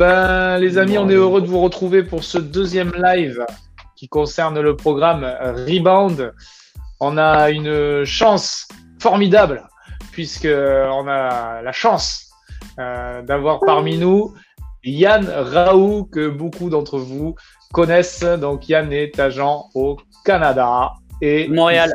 Ben, les amis, on est heureux de vous retrouver pour ce deuxième live qui concerne le programme Rebound. On a une chance formidable puisque on a la chance euh, d'avoir parmi nous Yann Raoult que beaucoup d'entre vous connaissent. Donc Yann est agent au Canada et Montréal.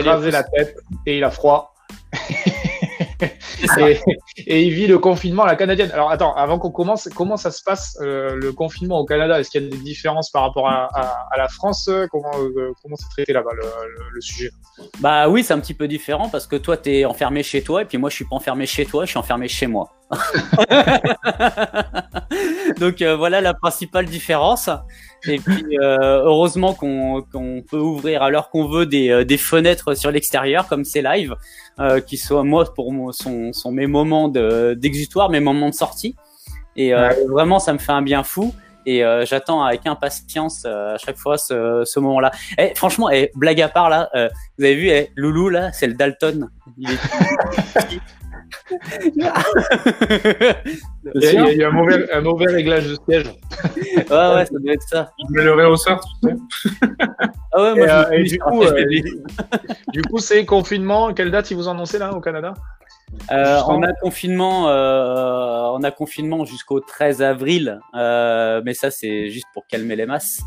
Il rasé la tête et il a froid. et, il vit le confinement à la canadienne. Alors attends, avant qu'on commence, comment ça se passe euh, le confinement au Canada? Est-ce qu'il y a des différences par rapport à, la France? Comment euh, comment c'est traité là-bas le, sujet? Bah oui, c'est un petit peu différent parce que toi tu es enfermé chez toi et puis moi je suis pas enfermé chez toi, je suis enfermé chez moi. Donc euh, voilà la principale différence. Et puis heureusement qu'on peut ouvrir à l'heure qu'on veut des, des, fenêtres sur l'extérieur comme c'est live, qui soit moi pour moi, sont, sont mes moments d'exutoire, mes moments de sortie. Et euh, vraiment, ça me fait un bien fou. Et euh, j'attends avec impatience euh, à chaque fois ce, ce moment-là. Eh, franchement, eh, blague à part là, vous avez vu, eh, Loulou là, c'est le Dalton. Il est... il, y a, il y a un mauvais, un mauvais réglage de siège. ouais, ouais, ça doit être ça. Je mets le réhausseur, tu sais. Ah ouais, moi, et, du, coup, du coup, c'est confinement. Quelle date ils vous ont annoncé là au Canada? Euh, on a confinement, euh, on a confinement jusqu'au 13 avril, euh, mais ça c'est juste pour calmer les masses,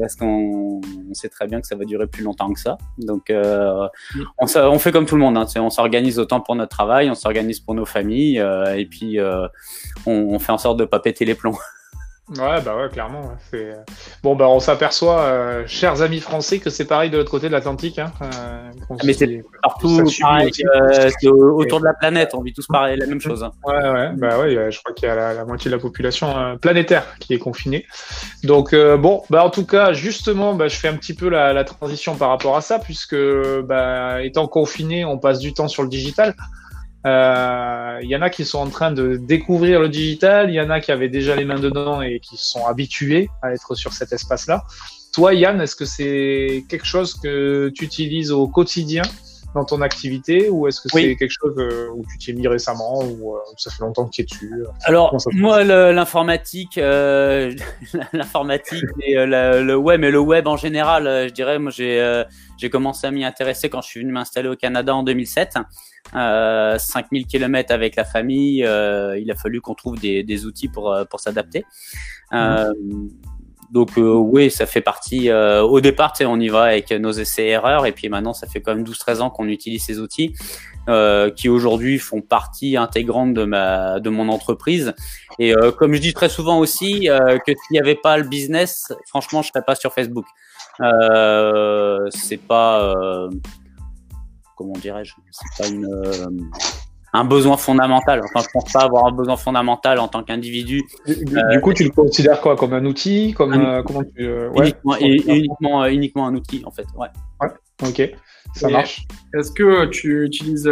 parce qu'on sait très bien que ça va durer plus longtemps que ça. Donc on, fait comme tout le monde, hein, on s'organise autant pour notre travail, on s'organise pour nos familles, et puis on, on, fait en sorte de pas péter les plombs. Ouais, bah ouais, clairement. C'est... Euh, bon, bah on s'aperçoit, euh, chers amis français, que c'est pareil de l'autre côté de l'Atlantique. Hein, euh, mais c'est partout pareil, c'est autour de la planète, on vit tous pareil, la même chose. Hein. Ouais, ouais, bah ouais, je crois qu'il y a la, moitié de la population planétaire qui est confinée. Donc, bon, bah en tout cas, justement, bah, je fais un petit peu la, la transition par rapport à ça, puisque, bah, étant confiné, on passe du temps sur le digital. Il euh, y en a qui sont en train de découvrir le digital, il y en a qui avaient déjà les mains dedans et qui sont habitués à être sur cet espace-là. Toi, Yann, est-ce que c'est quelque chose que tu utilises au quotidien dans ton activité ou est-ce que c'est quelque chose euh, où tu t'y es mis récemment ou euh, ça fait longtemps que tu es dessus Alors moi l'informatique, l'informatique et le web et le web en général, je dirais moi j'ai j'ai commencé à m'y intéresser quand je suis venu m'installer au Canada en 2007. Euh, 5000 km avec la famille, euh, il a fallu qu'on trouve des, des, outils pour, euh, pour s'adapter. Euh, donc euh, oui, ça fait partie. Euh, au départ, on y va avec nos essais erreurs, et puis maintenant, ça fait quand même 12-13 ans qu'on utilise ces outils, qui aujourd'hui font partie intégrante de ma de mon entreprise. Et comme je dis très souvent aussi, que s'il n'y avait pas le business, franchement, je serais pas sur Facebook. Euh, c'est pas euh, comment dirais-je? C'est pas une euh, un besoin fondamental. Enfin, je pense pas avoir un besoin fondamental en tant qu'individu. Du, coup, tu le considères quoi Comme un outil Comme comment tu, ouais, uniquement, uniquement, un outil en fait. Ouais. ouais. Ok. Ça marche. Est-ce que tu utilises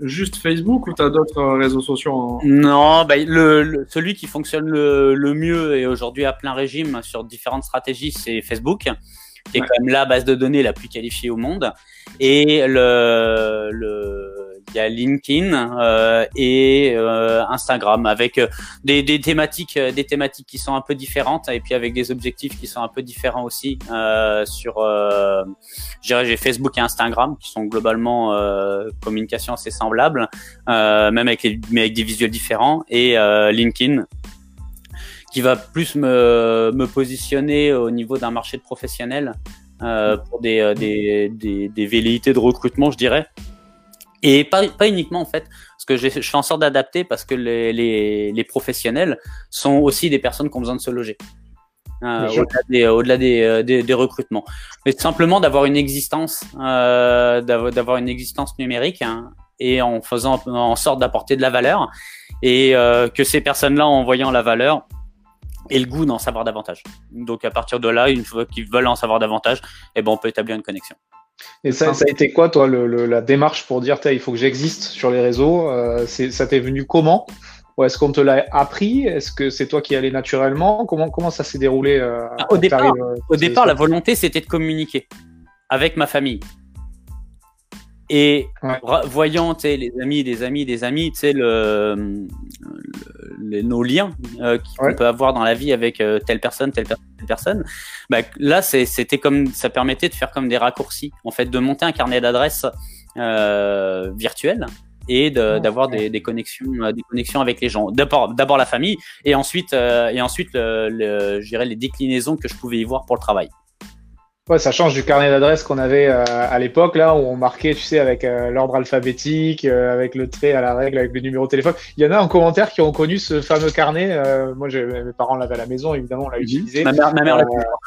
juste Facebook ou tu as d'autres réseaux sociaux Non, bah, le, celui qui fonctionne le, le mieux et aujourd'hui à plein régime sur différentes stratégies, c'est Facebook qui est quand même la base de données la plus qualifiée au monde. Et le, le il y a LinkedIn euh, et euh, Instagram avec euh, des, thématiques, qui sont un peu différentes et puis avec des objectifs qui sont un peu différents aussi. Sur, j'ai Facebook et Instagram qui sont globalement communication assez semblables, même avec mais avec des visuels différents et LinkedIn qui va plus me, positionner au niveau d'un marché de professionnels pour des, velléités de recrutement, je dirais. Et pas, pas uniquement en fait, parce que je fais en sorte d'adapter parce que les, les, les, professionnels sont aussi des personnes qui ont besoin de se loger. Euh, au-delà des, au-delà des, euh, des, des, recrutements, mais simplement d'avoir une existence, euh, d'avoir une existence numérique hein, et en faisant en sorte d'apporter de la valeur et euh, que ces personnes-là, en voyant la valeur, et le goût d'en savoir davantage. Donc à partir de là, une fois qu'ils veulent en savoir davantage, eh ben, on peut établir une connexion. Et ça, ça a été quoi, toi, le, la démarche pour dire, il faut que j'existe sur les réseaux euh, Ça t'est venu comment? Ou est-ce qu'on te l'a appris? Est-ce que c'est toi qui allais naturellement? Comment, comment ça s'est déroulé euh, ah, Au départ, euh, au départ la volonté, c'était de communiquer avec ma famille. Et voyant les amis, des amis, des amis, sais, le, nos liens euh, qu'on peut avoir dans la vie avec euh, telle personne, telle personne, telle personne, bah, là, c'était comme ça permettait de faire comme des raccourcis, en fait, de monter un carnet d'adresses euh, virtuel et d'avoir des, des, connexions, euh, des connexions avec les gens. D'abord, d'abord la famille et ensuite, euh, et ensuite, le, le, je dirais les déclinaisons que je pouvais y voir pour le travail. Ouais, ça change du carnet d'adresse qu'on avait euh, à l'époque, là, où on marquait, tu sais, avec euh, l'ordre alphabétique, euh, avec le trait à la règle, avec le numéro de téléphone. Il y en a en commentaire qui ont connu ce fameux carnet. moi, mes parents l'avaient à la maison, évidemment, on l'a utilisé. Ma mère, ma mère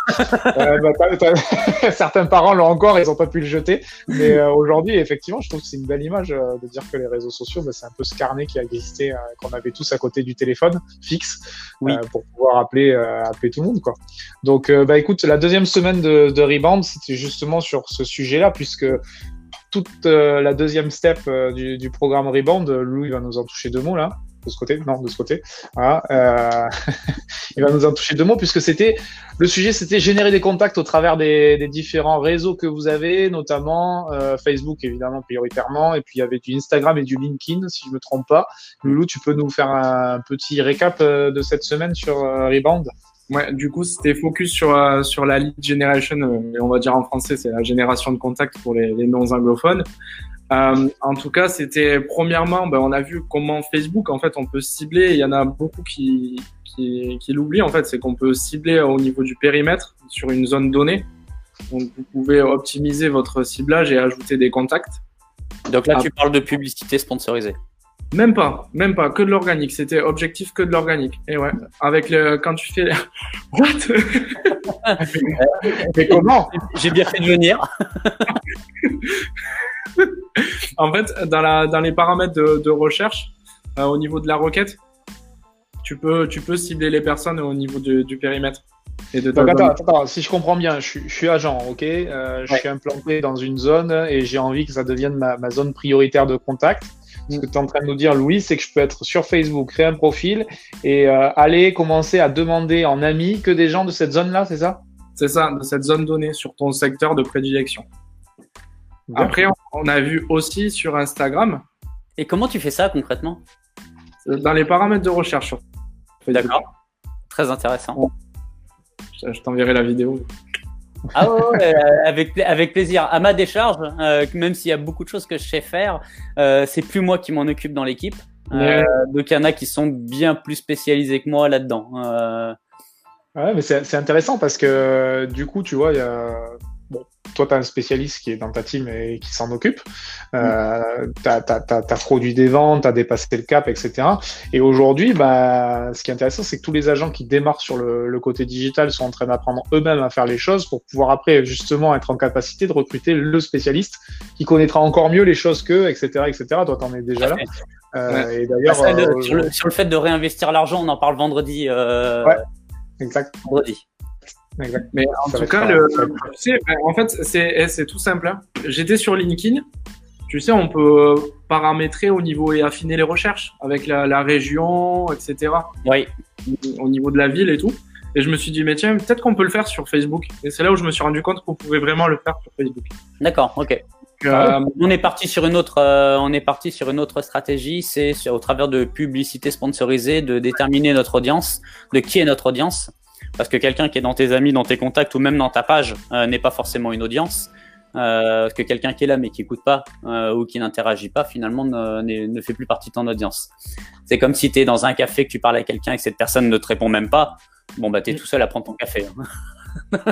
bah, certains parents l'ont encore, ils n'ont pas pu le jeter. Mais aujourd'hui, effectivement, je trouve que c'est une belle image de dire que les réseaux sociaux, bah, c'est un peu ce carnet qui a existé, qu'on avait tous à côté du téléphone fixe, oui. pour pouvoir appeler, appeler tout le monde, quoi. Donc, bah, écoute, la deuxième semaine de, de Rebound, c'était justement sur ce sujet-là, puisque toute euh, la deuxième step euh, du, programme Rebound, Louis va nous en toucher deux mots là. De ce côté, non, de ce côté. Voilà, euh, il va nous en toucher deux mots puisque c'était le sujet, c'était générer des contacts au travers des, différents réseaux que vous avez, notamment Facebook évidemment prioritairement, et puis il y avait du Instagram et du LinkedIn si je me trompe pas. Loulou, tu peux nous faire un petit récap de cette semaine sur Rebound? Ouais, du coup, c'était focus sur, euh, sur la lead generation, euh, on va dire en français, c'est la génération de contacts pour les, les non-anglophones. Euh, en tout cas, c'était premièrement, ben, on a vu comment Facebook, en fait, on peut cibler. Il y en a beaucoup qui, qui, qui l'oublient, en fait, c'est qu'on peut cibler au niveau du périmètre sur une zone donnée. Donc, vous pouvez optimiser votre ciblage et ajouter des contacts. Donc là, tu parles de publicité sponsorisée. Même pas, même pas, que de l'organique. C'était objectif que de l'organique. Et ouais, avec le, quand tu fais, what? Mais comment? J'ai bien fait de venir. en fait, dans la, dans les paramètres de, de recherche, euh, au niveau de la requête, tu peux, tu peux cibler les personnes au niveau du, du périmètre. Et de Donc, attends, attends, si je comprends bien, je, je suis agent, ok, euh, je suis implanté dans une zone et j'ai envie que ça devienne ma, ma zone prioritaire de contact. Ce que tu es en train de nous dire, Louis, c'est que je peux être sur Facebook, créer un profil et euh, aller commencer à demander en ami que des gens de cette zone-là, c'est ça? C'est ça, de cette zone donnée sur ton secteur de prédilection. Après, on a vu aussi sur Instagram. Et comment tu fais ça concrètement? Dans les paramètres de recherche. D'accord. Très intéressant. Je t'enverrai la vidéo. Ah ouais, euh, avec, avec plaisir. À ma décharge, euh, même s'il y a beaucoup de choses que je sais faire, euh, c'est plus moi qui m'en occupe dans l'équipe. Euh, donc il y en a qui sont bien plus spécialisés que moi là-dedans. Ouais, mais c'est intéressant parce que du coup, tu vois, il y a toi, tu as un spécialiste qui est dans ta team et qui s'en occupe. Euh, tu as, produit des ventes, tu as dépassé le cap, etc. Et aujourd'hui, bah, ce qui est intéressant, c'est que tous les agents qui démarrent sur le, côté digital sont en train d'apprendre eux-mêmes à faire les choses pour pouvoir après, justement, être en capacité de recruter le spécialiste qui connaîtra encore mieux les choses qu'eux, etc., etc. Toi, tu en es déjà là. Euh, et d'ailleurs, euh, sur, le, fait de réinvestir l'argent, on en parle vendredi. Ouais, exact. Vendredi. Mais en tout cas, le, tu sais, en fait, c'est eh, tout simple. Hein. J'étais sur LinkedIn. Tu sais, on peut paramétrer au niveau et affiner les recherches avec la, la région, etc. Oui. Au niveau de la ville et tout. Et je me suis dit, mais tiens, peut-être qu'on peut le faire sur Facebook. Et c'est là où je me suis rendu compte qu'on pouvait vraiment le faire sur Facebook. D'accord, ok. Euh, on est parti sur une autre, euh, on est parti sur une autre stratégie, c'est au travers de publicité sponsorisée de déterminer notre audience, de qui est notre audience, parce que quelqu'un qui est dans tes amis, dans tes contacts ou même dans ta page euh, n'est pas forcément une audience. Euh, parce que quelqu'un qui est là mais qui écoute pas euh, ou qui n'interagit pas finalement ne, ne, fait plus partie de ton audience. C'est comme si tu es dans un café que tu parles à quelqu'un et que cette personne ne te répond même pas. Bon bah tu es tout seul à prendre ton café. Hein.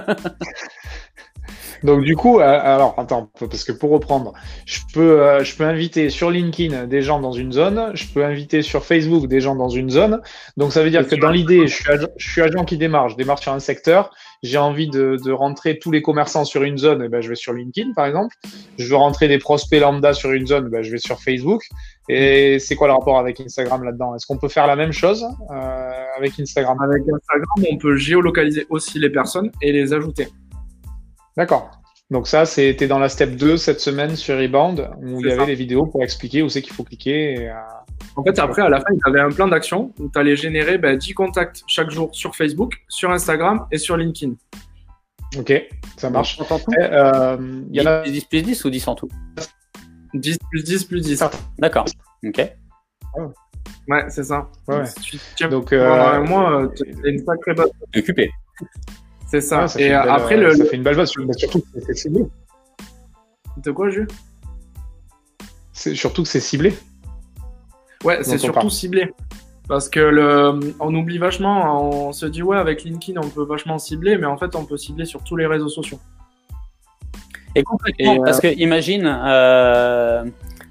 Donc du coup, euh, alors attends, parce que pour reprendre, je peux, euh, je peux inviter sur LinkedIn des gens dans une zone, je peux inviter sur Facebook des gens dans une zone. Donc ça veut dire que dans l'idée, je suis, agent, je suis agent qui démarre, je démarre sur un secteur, j'ai envie de, de, rentrer tous les commerçants sur une zone, et eh ben, je vais sur LinkedIn par exemple. Je veux rentrer des prospects lambda sur une zone, ben, je vais sur Facebook. Et c'est quoi le rapport avec Instagram là-dedans? Est-ce qu'on peut faire la même chose euh, avec Instagram? Avec Instagram, on peut géolocaliser aussi les personnes et les ajouter. D'accord. Donc ça, c'était dans la step 2 cette semaine sur Rebound, où il y avait des vidéos pour expliquer où c'est qu'il faut cliquer. Euh, en fait, après, à la fin, il y avait un plan d'action où tu allais générer ben, 10 contacts chaque jour sur Facebook, sur Instagram et sur LinkedIn. Ok, ça marche. Euh, il y en a 10 plus 10 ou 10 en tout? 10 plus 10 plus 10. D'accord. Ok. Ouais, c'est ça. Ouais, tu Donc, euh, un mois, euh, t'as une sacrée base. Occupé. C'est ça. ouais, ça fait Et une belle- après, le. ça fait une belle base, surtout que c'est ciblé. De quoi, Jules? C'est surtout que c'est ciblé. Ouais, c'est on surtout parle. ciblé. Parce que le, on oublie vachement, on se dit ouais avec LinkedIn on peut vachement cibler, mais en fait on peut cibler sur tous les réseaux sociaux. Et concrètement, Et, euh, parce que imagine euh,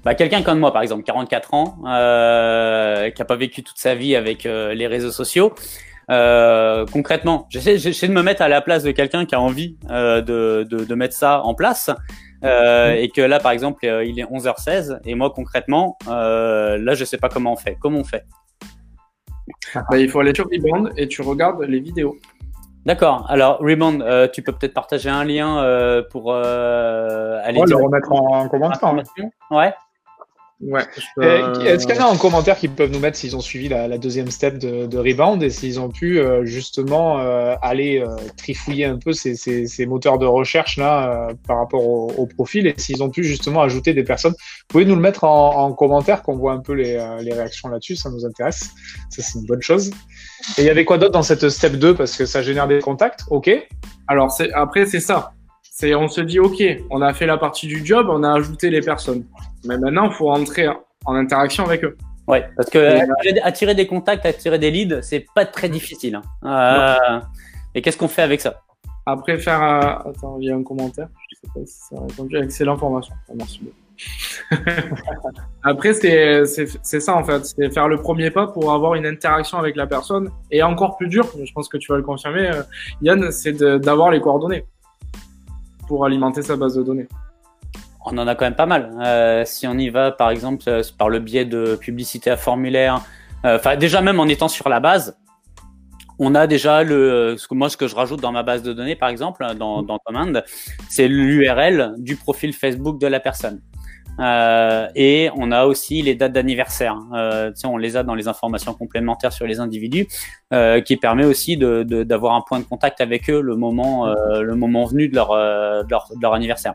bah, quelqu'un comme moi, par exemple, 44 ans, euh, qui a pas vécu toute sa vie avec euh, les réseaux sociaux. Euh, concrètement, j'essaie, de me mettre à la place de quelqu'un qui a envie euh, de, de, de mettre ça en place. Euh, et que là, par exemple, euh, il est 11h16 et moi, concrètement, euh, là, je sais pas comment on fait. Comment on fait? Bah, il faut aller sur Rebound et tu regardes les vidéos. D'accord. Alors, Rebound, euh, tu peux peut-être partager un lien euh, pour euh, aller va le remettre en, en commentaire. Ouais. Ouais. peux, euh, Est-ce qu'il y en a en commentaire qui peuvent nous mettre s'ils ont suivi la, la deuxième step de, de Rebound et s'ils ont pu euh, justement euh, aller euh, trifouiller un peu ces, ces, ces moteurs de recherche là euh, par rapport au, au profil et s'ils ont pu justement ajouter des personnes? Vous pouvez nous le mettre en, en commentaire qu'on voit un peu les, les réactions là-dessus, ça nous intéresse. Ça c'est une bonne chose. Et il y avait quoi d'autre dans cette step 2 parce que ça génère des contacts, ok Alors après c'est ça. On se dit ok, on a fait la partie du job, on a ajouté les personnes. Mais maintenant il faut entrer en interaction avec eux. Ouais, parce que attirer, des contacts, attirer des leads, c'est pas très difficile. hein. Euh, et qu'est-ce qu'on fait avec ça? Après faire euh, attends il y a un commentaire. Je sais pas si ça a répondu. Excellente formation. Ah, merci beaucoup. Après c'est ça en fait, c'est faire le premier pas pour avoir une interaction avec la personne et encore plus dur. Je pense que tu vas le confirmer, euh, Yann, c'est d'avoir les coordonnées pour alimenter sa base de données. On en a quand même pas mal. Euh, si on y va, par exemple, euh, par le biais de publicité à formulaire, euh, enfin déjà même en étant sur la base, on a déjà le, ce que moi ce que je rajoute dans ma base de données, par exemple, dans, dans Command, c'est l'URL du profil Facebook de la personne. Euh, et on a aussi les dates d'anniversaire. Euh, on les a dans les informations complémentaires sur les individus, euh, qui permet aussi de- de- d'avoir un point de contact avec eux le moment, euh, le moment venu de leur, euh, de leur, de leur anniversaire.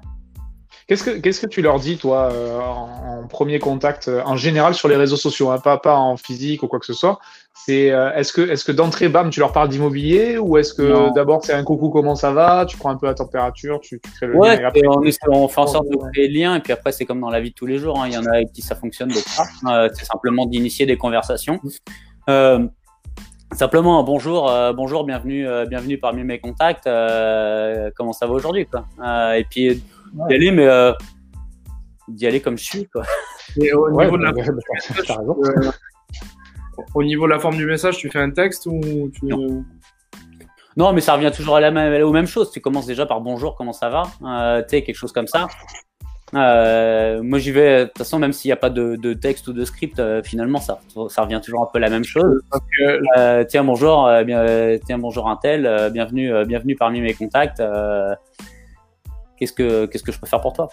Qu'est-ce que qu'est-ce que tu leur dis toi euh, en, en premier contact euh, en général sur les réseaux sociaux, hein, pas pas en physique ou quoi que ce soit? C'est euh, est-ce que est-ce que d'entrée bam tu leur parles d'immobilier ou est-ce que d'abord c'est un coucou comment ça va, tu prends un peu la température, tu, tu crées le lien Ouais, et après et on, on fait en sorte de créer le lien, et puis après, c'est comme dans la vie de tous les jours. hein. Il y en a avec qui ça fonctionne, d'autres pas. Euh, c'est simplement d'initier des conversations. Euh, simplement, un bonjour, euh, bonjour, bienvenue, euh, bienvenue parmi mes contacts. euh, comment ça va aujourd'hui, quoi Euh, Et puis d'y aller, mais euh, d'y aller comme je suis, quoi. Et au Ouais, niveau de la bah, bah, t'as raison. Euh, au niveau de la forme du message, tu fais un texte ou tu. Non, mais ça revient toujours à la même, aux mêmes choses. Tu commences déjà par bonjour, comment ça va? Euh, Tu sais, quelque chose comme ça. Euh, moi, j'y vais, de toute façon, même s'il n'y a pas de, de texte ou de script, euh, finalement, ça, ça revient toujours un peu à la même chose. Euh, tiens, bonjour, euh, bien, tiens, bonjour Intel, euh, bienvenue, euh, bienvenue parmi mes contacts. Euh, qu'est-ce que, qu'est-ce que je peux faire pour toi?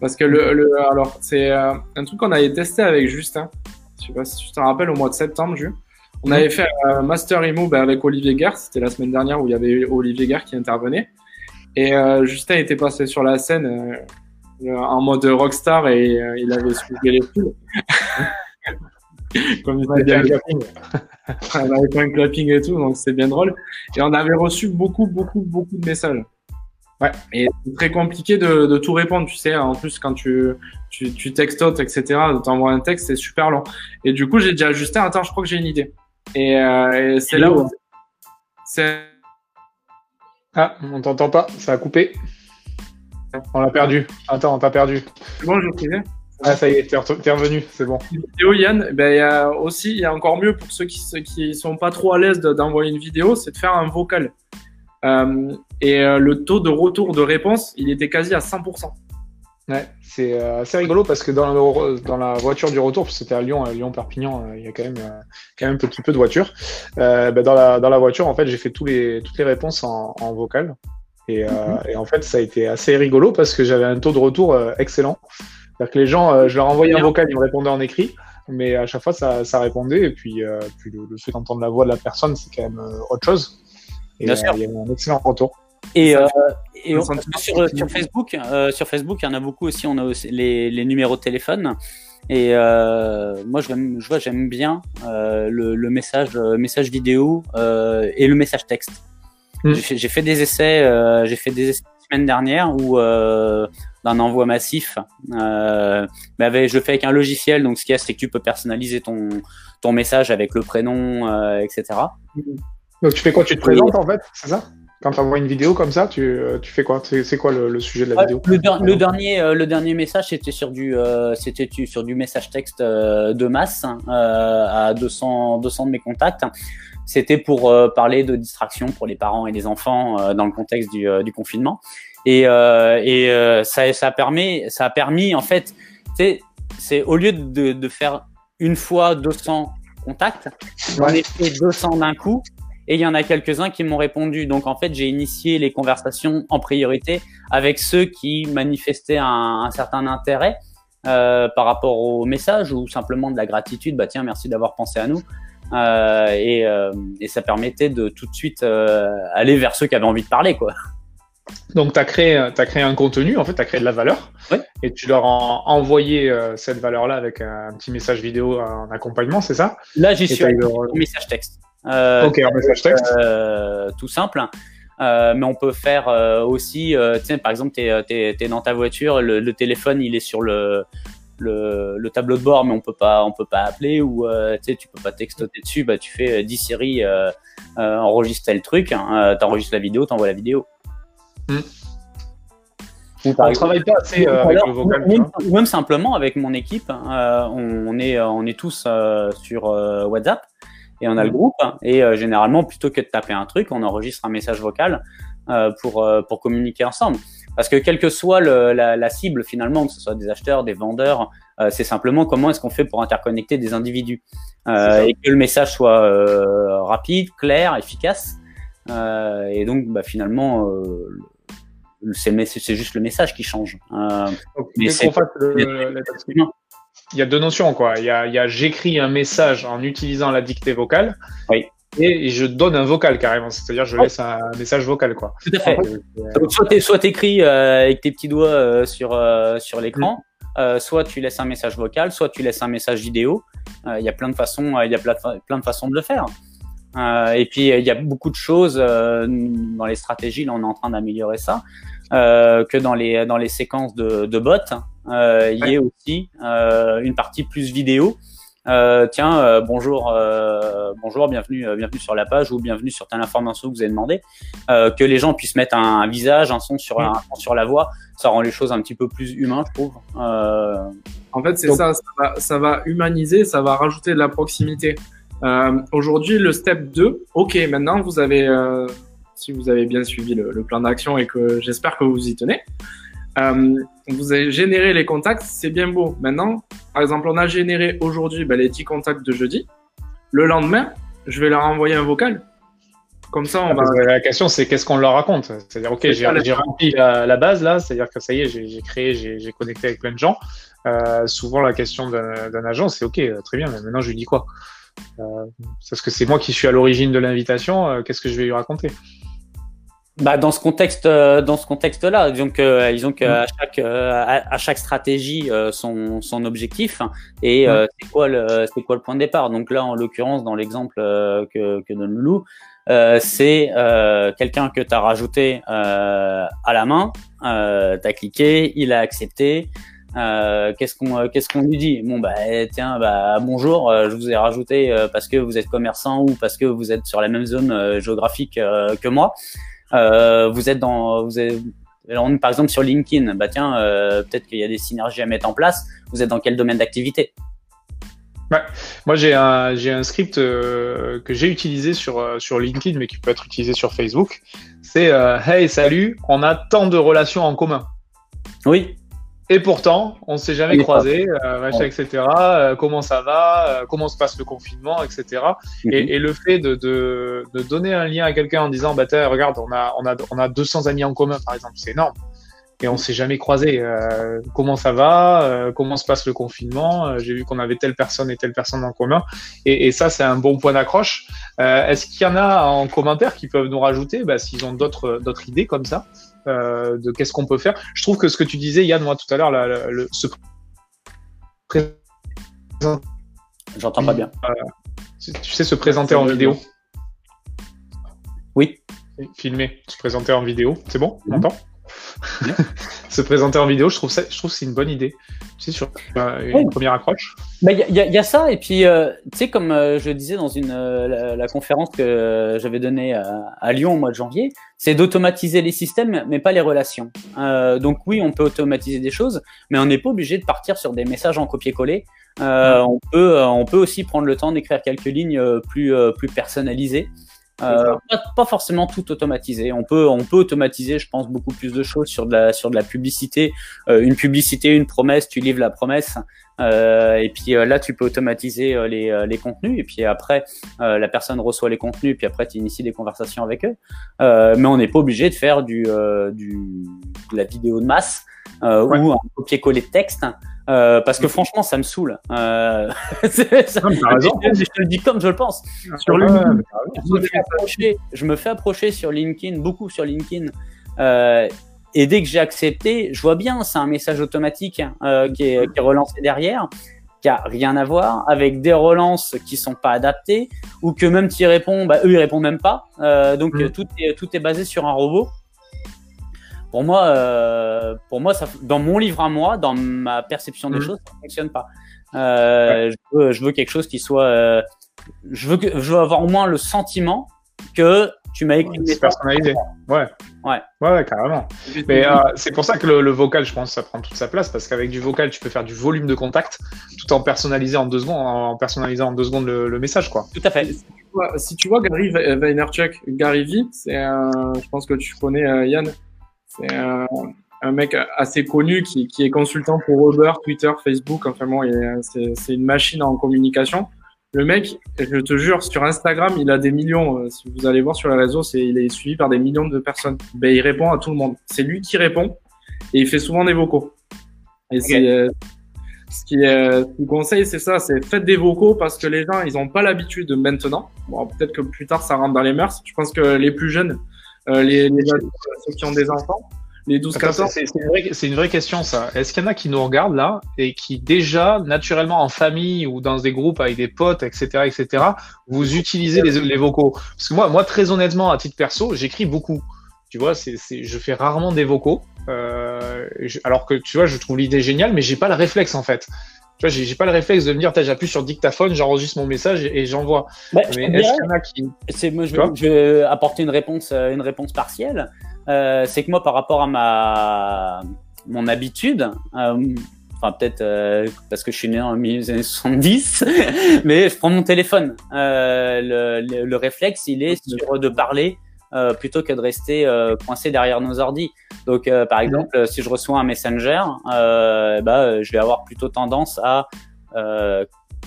Parce que le, le alors c'est euh, un truc qu'on avait testé avec Justin. Je sais pas si tu te rappelles au mois de septembre, Jules. On avait fait un Master Emo ben, avec Olivier Guerre. C'était la semaine dernière où il y avait Olivier Guerre qui intervenait. Et euh, Justin était passé sur la scène euh, euh, en mode rockstar et euh, il avait soulevé les foules. Comme il bien bien clapping. on avait fait un clapping et tout, donc c'est bien drôle. Et on avait reçu beaucoup, beaucoup, beaucoup de messages. Ouais. Et c'est très compliqué de, de tout répondre, tu sais. En plus, quand tu, tu, tu textotes, etc., de t'envoyer un texte, c'est super long. Et du coup, j'ai dit à Justin, attends, je crois que j'ai une idée. Et, euh, et c'est là où. C'est. Ah, on t'entend pas, ça a coupé. On l'a perdu. Attends, on t'a perdu. c'est Bon, je disais. Ah, ça y est, t'es re- t'es revenu, c'est bon. vidéo, Yann, ben, il y a aussi, il y a encore mieux pour ceux qui, ceux qui sont pas trop à l'aise de- d'envoyer une vidéo, c'est de faire un vocal. Euh, et euh, le taux de retour de réponse, il était quasi à 100%. Ouais, c'est euh, assez rigolo parce que dans, le- dans la voiture du retour, parce que c'était à Lyon, à Lyon-Perpignan, euh, il y a quand même, euh, quand même un petit peu de voiture. Euh, bah, dans, la, dans la voiture, en fait, j'ai fait tous les, toutes les réponses en, en vocal. Et, euh, et en fait, ça a été assez rigolo parce que j'avais un taux de retour euh, excellent. C'est-à-dire que les gens, euh, je leur envoyais un vocal, ils me répondaient en écrit, mais à chaque fois, ça, ça répondait. Et puis, euh, puis le, le fait d'entendre la voix de la personne, c'est quand même euh, autre chose. Et Bien euh, sûr. il y avait un excellent retour. Et, euh, et sur, sur, Facebook, euh, sur Facebook, il y en a beaucoup aussi. On a aussi les, les numéros de téléphone. Et euh, moi, je, je vois, j'aime bien euh, le, le, message, euh, message vidéo euh, et le message texte. Mm. J'ai fait des essais, j'ai fait des essais la semaine dernière où d'un envoi massif, mais avec, je le fais avec un logiciel. Donc, ce qu'il y a, c'est que tu peux personnaliser ton ton message avec le prénom, etc. Donc, tu fais quoi? Tu te présentes en fait, c'est ça? Quand tu envoies une vidéo comme ça, tu, euh, tu fais quoi? C'est quoi le, le, sujet de la vidéo? le, le, dernier, euh, le dernier message, c'était sur du, euh, c'était sur du message texte de masse hein, à 200, 200 de mes contacts. C'était pour parler de distraction pour les parents et les enfants dans le contexte du, du confinement. Et, et ça, ça, permet, ça a permis, en fait, c'est au lieu de, de faire une fois 200 contacts, on en fait 200 d'un coup et il y en a quelques-uns qui m'ont répondu. Donc en fait, j'ai initié les conversations en priorité avec ceux qui manifestaient un, un certain intérêt euh, par rapport au message ou simplement de la gratitude. Bah tiens, merci d'avoir pensé à nous. Euh, et, euh, et, ça permettait de tout de suite aller vers ceux qui avaient envie de parler, quoi. Donc, tu as créé, as créé un contenu, en fait, tu as créé de la valeur. Ouais. Et tu leur as envoyé euh, cette valeur-là avec un, petit message vidéo en accompagnement, c'est ça? Là, j'y suis avec un message texte. Euh, ok, un message texte. Euh, tout simple. Euh, mais on peut faire euh, aussi, euh, par exemple, tu es, es, dans ta voiture, le, le, téléphone il est sur le, le, le, tableau de bord, mais on peut pas, on peut pas appeler ou euh, tu peux pas textoter dessus. Bah, tu fais 10 séries, enregistre le truc, hein, t'enregistres la vidéo, t'envoies la vidéo. Hmm. Ou on travaille pas assez avec le vocal. Même, même, simplement avec mon équipe, hein, on, est, on est tous sur WhatsApp et on a le groupe. Et euh, généralement, plutôt que de taper un truc, on enregistre un message vocal euh, pour, euh, pour communiquer ensemble. Parce que quelle que soit le, la, la, cible finalement, que ce soit des acheteurs, des vendeurs, euh, c'est simplement comment est-ce qu'on fait pour interconnecter des individus euh, et que le message soit euh, rapide, clair, efficace. et donc bah, finalement, c'est juste le message qui change. Mais c'est il y a deux notions, quoi. Il y a, a j'écris un message en utilisant la dictée vocale. Oui. Et je donne un vocal carrément, c'est-à-dire je laisse un message vocal quoi. Tout à fait. Donc, soit tu écris euh, avec tes petits doigts euh, sur euh, sur l'écran, mm. soit tu laisses un message vocal, soit tu laisses un message vidéo. Il y a plein de façons, il y a plein, plein de façons de le faire. et puis il y a beaucoup de choses dans les stratégies, là on est en train d'améliorer ça, que dans les dans les séquences de, de bots euh, il y a aussi euh, une partie plus vidéo. Euh, tiens, bonjour, bonjour, bienvenue, bienvenue sur la page ou bienvenue sur telle information que vous avez demandé. que les gens puissent mettre un, visage, un son sur, un, sur la voix, ça rend les choses un petit peu plus humain, je trouve. en fait, c'est ça, ça va, ça va, humaniser, ça va rajouter de la proximité. Aujourd'hui, le step 2, ok, maintenant vous avez, si vous avez bien suivi le, le plan d'action et que j'espère que vous y tenez, euh, vous avez généré les contacts, c'est bien beau. Maintenant, par exemple, on a généré aujourd'hui ben, les 10 contacts de jeudi. Le lendemain, je vais leur envoyer un vocal. Comme ça, on ah, va. La question, c'est qu'est-ce qu'on leur raconte? C'est-à-dire, ok, j'ai rempli la, la, base là, c'est-à-dire que ça y est, j'ai créé, j'ai connecté avec plein de gens. Euh, souvent, la question d'un agent, c'est ok, très bien, mais maintenant, je lui dis quoi? Euh, Parce que c'est moi qui suis à l'origine de l'invitation, euh, qu'est-ce que je vais lui raconter? Bah, dans ce contexte, euh, dans ce contexte-là, disons que, disons que à chaque, euh, à, chaque stratégie euh, son, son objectif et c'est quoi le, c'est quoi le point de départ? Donc là, en l'occurrence, dans l'exemple que, que donne Loulou, c'est quelqu'un que tu as rajouté à la main, euh, tu as cliqué, il a accepté. qu'est-ce qu'on qu'est-ce qu'on lui dit? Bon bah tiens bah bonjour, je vous ai rajouté parce que vous êtes commerçant ou parce que vous êtes sur la même zone géographique que moi. Euh, vous êtes dans, vous êtes, par exemple sur LinkedIn, bah tiens, euh, peut-être qu'il y a des synergies à mettre en place. Vous êtes dans quel domaine d'activité? Ouais. Moi, j'ai un, j'ai un script euh, que j'ai utilisé sur, euh, sur LinkedIn, mais qui peut être utilisé sur Facebook. C'est euh, Hey, salut, on a tant de relations en commun. Oui. Et pourtant, on ne s'est jamais croisé, euh, machin, etc. Euh, comment ça va euh, Comment se passe le confinement, etc. Mhm. et, et, le fait de, de, de, donner un lien à quelqu'un en disant, bah regarde, on a, on a, on a 200 amis en commun, par exemple, c'est énorme. et on s'est jamais croisé. Euh, comment ça va euh, Comment se passe le confinement euh, J'ai vu qu'on avait telle personne et telle personne en commun. Et, et ça, c'est un bon point d'accroche. Est-ce qu'il y en a en commentaire qui peuvent nous rajouter bah, s'ils ont d'autres d'autres idées comme ça? De qu'est-ce qu'on peut faire Je trouve que ce que tu disais, Yann, moi tout à l'heure, le, se J'entends pas bien. tu sais, se présenter en vidéo. Oui. Filmer, se présenter en vidéo. C'est bon? On entend se présenter en vidéo, je trouve ça, je trouve c'est une bonne idée. Tu sais, sur euh, une première accroche. Il y, y, a ça, et puis, euh, tu sais, comme euh, je disais dans une, la, conférence que j'avais donnée à, Lyon au mois de janvier, c'est d'automatiser les systèmes, mais pas les relations. donc oui, on peut automatiser des choses, mais on n'est pas obligé de partir sur des messages en copier-coller. on, peut, on peut aussi prendre le temps d'écrire quelques lignes plus, plus personnalisées. Euh, pas, forcément tout automatisé. On peut, on peut automatiser, je pense, beaucoup plus de choses sur de la, sur de la publicité. Euh, une publicité, une promesse, tu livres la promesse. Euh, et puis euh, là, tu peux automatiser euh, les, les contenus. Et puis après, la personne reçoit les contenus. Et puis après, tu inities des conversations avec eux. mais on n'est pas obligé de faire du, du, de la vidéo de masse ou un copier-coller de texte. Euh, parce que franchement, ça me saule. Euh, ça, je, te le dis comme je le pense. Sur LinkedIn, je, me fais approcher, je me fais approcher sur LinkedIn, beaucoup sur LinkedIn. Euh, et dès que j'ai accepté, je vois bien, c'est un message automatique euh, qui, est, qui, est, relancé derrière, qui a rien à voir avec des relances qui sont pas adaptées ou que même tu y réponds, bah, eux ils répondent même pas. Euh, donc mm. tout est tout est basé sur un robot. Pour moi, euh, pour moi ça, dans mon livre à moi, dans ma perception des mmh. choses, ça fonctionne pas. Euh, je, veux, je, veux, quelque chose qui soit. Euh, je, veux que, je veux avoir au moins le sentiment que tu m'as écrit. C'est personnalisé. Ouais. Ouais. Ouais, carrément. Mais euh, c'est pour ça que le, le, vocal, je pense, ça prend toute sa place parce qu'avec du vocal, tu peux faire du volume de contact tout en personnalisant en deux secondes, en personnalisant en deux secondes le, le message, quoi. Tout à fait. Si tu vois, Gary Vaynerchuk, Gary V, c'est, je pense que tu connais Yann. C'est un, un, mec assez connu qui, qui, est consultant pour Uber, Twitter, Facebook. Enfin bon, c'est une machine en communication. Le mec, je te jure, sur Instagram, il a des millions. Euh, si vous allez voir sur les réseaux, c'est il est suivi par des millions de personnes. Ben, il répond à tout le monde. C'est lui qui répond et il fait souvent des vocaux. Et c'est euh, ce qui est, ce conseille, c'est ça, c'est faites des vocaux parce que les gens, ils ont pas l'habitude maintenant. Bon, peut-être que plus tard, ça rentre dans les mœurs. Je pense que les plus jeunes, euh, les, les ceux qui ont des enfants, les 12-14 C'est une, une, vraie question, ça. Est-ce qu'il y en a qui nous regardent là et qui déjà, naturellement, en famille ou dans des groupes avec des potes, etc., etc., vous utilisez les, les vocaux? Parce que moi, moi, très honnêtement, à titre perso, j'écris beaucoup. Tu vois, c'est, je fais rarement des vocaux. Euh, alors que, tu vois, je trouve l'idée géniale, mais j'ai pas le réflexe, en fait. Tu vois, j'ai pas le réflexe de me dire, j'appuie sur dictaphone, j'enregistre mon message et, j'envoie. Bah, mais est-ce qu'il y en a qui. C'est, moi, je, je, vais apporter une réponse, euh, une réponse partielle. Euh, c'est que moi, par rapport à ma mon habitude, euh, enfin peut-être euh, parce que je suis né en 1970, mais je prends mon téléphone. Le, le, le, réflexe, il est sur de parler euh, plutôt que de rester euh, coincé derrière nos ordi. Donc, euh, par exemple, si je reçois un messenger, bah, je vais avoir plutôt tendance à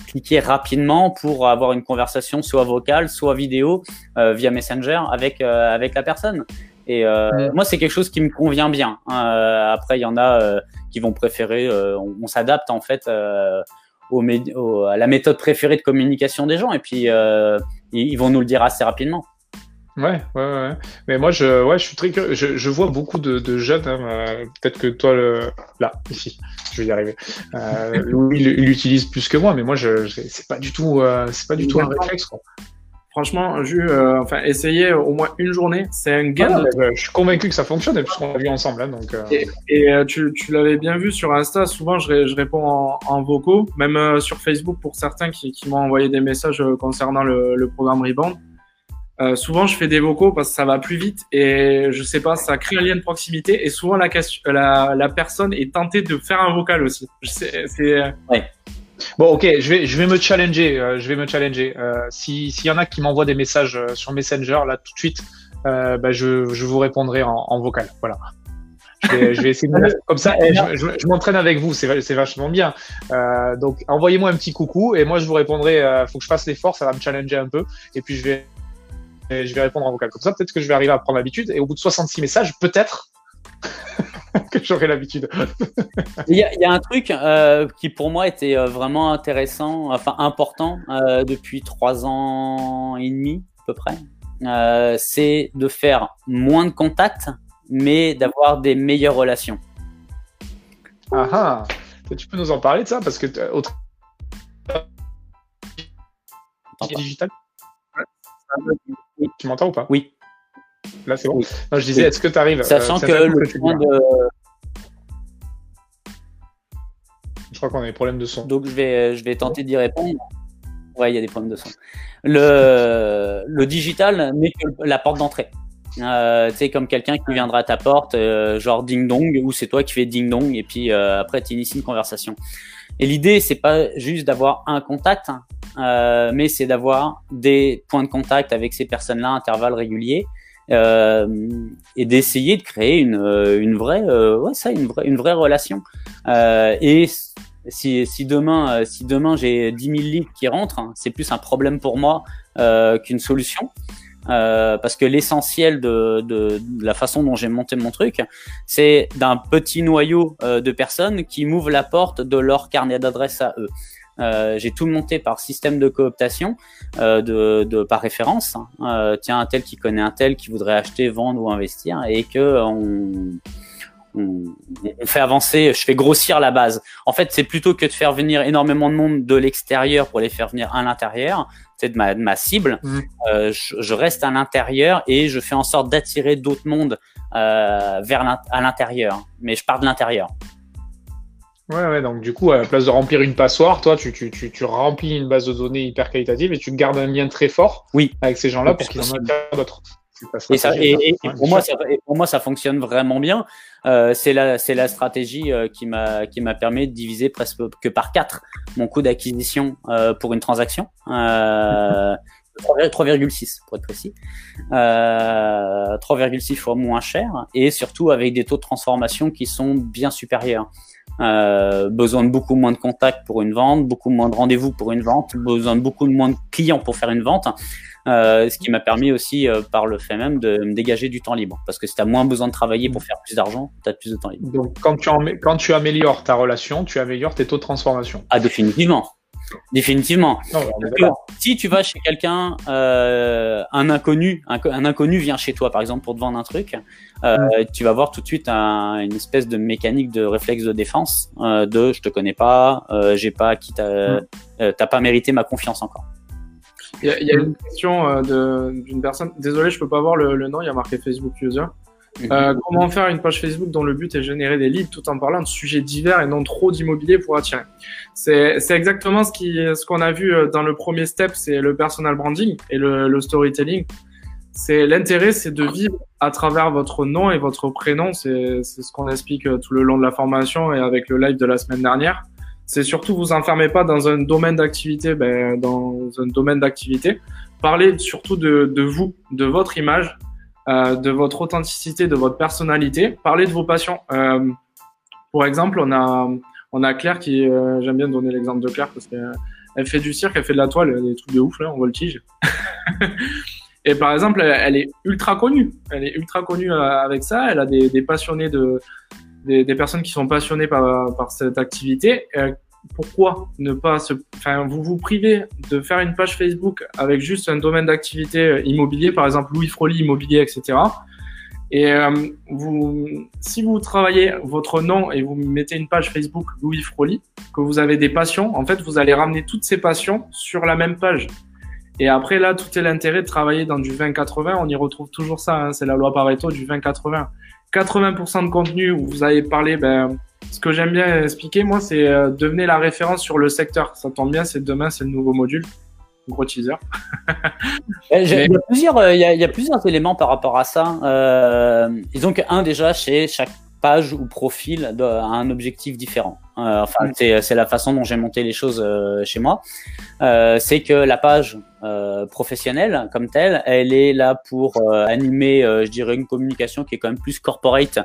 cliquer rapidement pour avoir une conversation soit vocale, soit vidéo via Messenger avec avec la personne. Et moi, c'est quelque chose qui me convient bien. après, il y en a qui vont préférer. on, s'adapte en fait au, à la méthode préférée de communication des gens, et puis ils vont nous le dire assez rapidement. Ouais, ouais, ouais. Mais moi, je, ouais, je suis très curieux. Je, je vois beaucoup de, de jeunes. Hein, euh, Peut-être que toi, le... là, ici, je vais y arriver. Euh, Louis, il l'utilise plus que moi, mais moi, je, c'est pas du tout, euh, c'est pas du tout un réflexe. Quoi. Franchement, je, euh, enfin, essayer au moins une journée, c'est un gain. Ah, je suis convaincu que ça fonctionne, puisqu'on l'a vu ensemble. Hein, donc, euh. Et, et euh, tu, tu l'avais bien vu sur Insta. Souvent, je, je réponds en, en, vocaux, même sur Facebook pour certains qui, qui m'ont envoyé des messages concernant le, le programme Rebound. Euh, souvent, je fais des vocaux parce que ça va plus vite et je sais pas, ça crée un lien de proximité et souvent la, la personne est tentée de faire un vocal aussi. Euh. Bon, ok, je vais, je vais me challenger. Euh, je vais me challenger. Euh, si s'il y en a qui m'envoient des messages sur Messenger là tout de suite, bah, je, je vous répondrai en, vocal. Voilà. Je vais, essayer de comme ça. je, je, m'entraîne avec vous, c'est, vachement bien. donc, envoyez-moi un petit coucou et moi je vous répondrai. faut que je fasse l'effort, ça va me challenger un peu et puis je vais je vais répondre en vocal. Comme ça, peut-être que je vais arriver à prendre l'habitude. Et au bout de 66 messages, peut-être, que j'aurais l'habitude. Il y, y, a un truc euh, qui pour moi était euh, vraiment intéressant, enfin important euh, depuis trois ans et demi à peu près. Euh, c'est de faire moins de contacts, mais d'avoir des meilleures relations. Ah ah, tu peux nous en parler de ça parce que autre digital? Tu m'entends ou pas Oui. Là, c'est bon. Oui. Non, je disais, est-ce que tu arrives Sachant que le point de. Je crois qu'on a des problèmes de son. Donc, je vais, je vais tenter d'y répondre. Ouais, il y a des problèmes de son. Le, le digital n'est que la porte d'entrée. Euh, tu sais, comme quelqu'un qui viendra à ta porte, euh, genre ding dong, ou c'est toi qui fais ding dong, et puis euh, après tu inities une conversation. Et l'idée, c'est pas juste d'avoir un contact, hein, euh, mais c'est d'avoir des points de contact avec ces personnes-là, intervalles réguliers, euh, et d'essayer de créer une, euh, une vraie, euh, ouais, ça, une vraie, une vraie relation. Euh, et si, si demain, si demain j'ai 10 000 livres qui rentrent, hein, c'est plus un problème pour moi qu'une solution. Euh, parce que l'essentiel de, de, de, la façon dont j'ai monté mon truc, c'est d'un petit noyau euh, de personnes qui m'ouvrent la porte de leur carnet d'adresse à eux. Euh, j'ai tout monté par système de cooptation, euh, de, de, par référence. Hein. tiens, un tel qui connaît un tel qui voudrait acheter, vendre ou investir, et que on, on, on, fait avancer, je fais grossir la base. En fait, c'est plutôt que de faire venir énormément de monde de l'extérieur pour les faire venir à l'intérieur, de ma, de ma cible, mmh. euh, je, je, reste à l'intérieur et je fais en sorte d'attirer d'autres mondes euh, vers à l'intérieur. Mais je pars de l'intérieur. Ouais, ouais, donc du coup, à la place de remplir une passoire, toi, tu, tu, tu, tu remplis une base de données hyper qualitative et tu gardes un lien très fort oui. avec ces gens-là pour qu'ils en aient d'autres. Et, ça, et, et, et, pour moi, ça, et pour moi, ça fonctionne vraiment bien. Euh, c'est la, stratégie euh, qui m'a, permis de diviser presque que par quatre mon coût d'acquisition euh, pour une transaction. Euh, 3,6 pour être précis. 3,6 fois moins cher et surtout avec des taux de transformation qui sont bien supérieurs. Euh, besoin de beaucoup moins de contacts pour une vente, beaucoup moins de rendez-vous pour une vente, besoin de beaucoup moins de clients pour faire une vente. Euh, ce qui m'a permis aussi, euh, par le fait même, de me dégager du temps libre. Parce que si tu as moins besoin de travailler pour faire plus d'argent, tu as plus de temps libre. Donc, quand tu, quand tu améliores ta relation, tu améliores tes taux de transformation. Ah, définitivement. Définitivement. Non, si tu vas chez quelqu'un, euh, un inconnu, un, un, inconnu vient chez toi, par exemple, pour te vendre un truc, euh, tu vas voir tout de suite un, une espèce de mécanique de réflexe de défense, euh, de je te connais pas, euh, j'ai pas qui t'a, mm. t'as pas mérité ma confiance encore. Il y, y a une question euh, d'une personne. Désolé, je peux pas voir le, le, nom. Il y a marqué Facebook User. Mhm. Euh, comment faire une page Facebook dont le but est de générer des leads tout en parlant de sujets divers et non trop d'immobilier pour attirer C'est exactement ce qui ce qu'on a vu euh, dans le premier step, c'est le personal branding et le, le storytelling. C'est l'intérêt, c'est de vivre à travers votre nom et votre prénom. C'est ce qu'on explique euh, tout le long de la formation et avec le live de la semaine dernière c'est surtout vous enfermez pas dans un domaine d'activité, ben, dans un domaine d'activité. Parlez surtout de, de, vous, de votre image, euh, de votre authenticité, de votre personnalité. Parlez de vos passions. Euh, pour exemple, on a, on a Claire qui, euh, j'aime bien donner l'exemple de Claire parce qu'elle elle fait du cirque, elle fait de la toile, des trucs de ouf là, en voltige. Et par exemple, elle, elle, est ultra connue. Elle est ultra connue euh, avec ça. Elle a des, des passionnés de, des, des, personnes qui sont passionnées par, par cette activité. Pourquoi ne pas se, enfin, vous vous privez de faire une page Facebook avec juste un domaine d'activité euh, immobilier, par exemple Louis Froli immobilier, etc. Et euh, vous, si vous travaillez votre nom et vous mettez une page Facebook Louis Froli, que vous avez des passions, en fait, vous allez ramener toutes ces passions sur la même page. Et après, là, tout est l'intérêt de travailler dans du 20-80. On y retrouve toujours ça. Hein, c'est la loi Pareto du 20-80. 80% de contenu où vous avez parlé, ben, ce que j'aime bien expliquer, moi, c'est euh, devenez la référence sur le secteur. Ça tombe bien, c'est demain, c'est le nouveau module. Gros teaser. il, y a plusieurs, il, y a, il y a plusieurs éléments par rapport à ça. Euh, disons qu'un, déjà, chez chaque page ou profil a un objectif différent. Euh, enfin, mm. c'est la façon dont j'ai monté les choses euh, chez moi. Euh, c'est que la page euh, professionnelle, comme telle, elle est là pour euh, animer, je dirais, une communication qui est quand même plus corporate,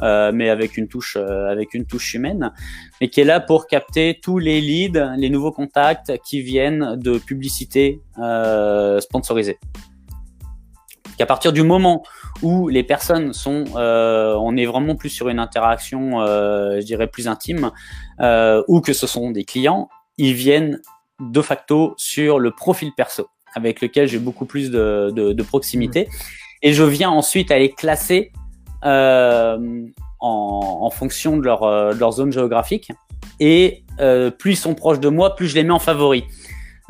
mais avec une touche, avec une touche humaine, et qui est là pour capter tous les leads, les nouveaux contacts qui viennent de publicités sponsorisées qu'à partir du moment où les personnes sont, euh, on est vraiment plus sur une interaction, euh, je dirais plus intime, euh, ou que ce sont des clients, ils viennent de facto sur le profil perso, avec lequel j'ai beaucoup plus de, de, de proximité, mmh. et je viens ensuite à les classer en, en, fonction de leur, de leur zone géographique, et plus ils sont proches de moi, plus je les mets en favori.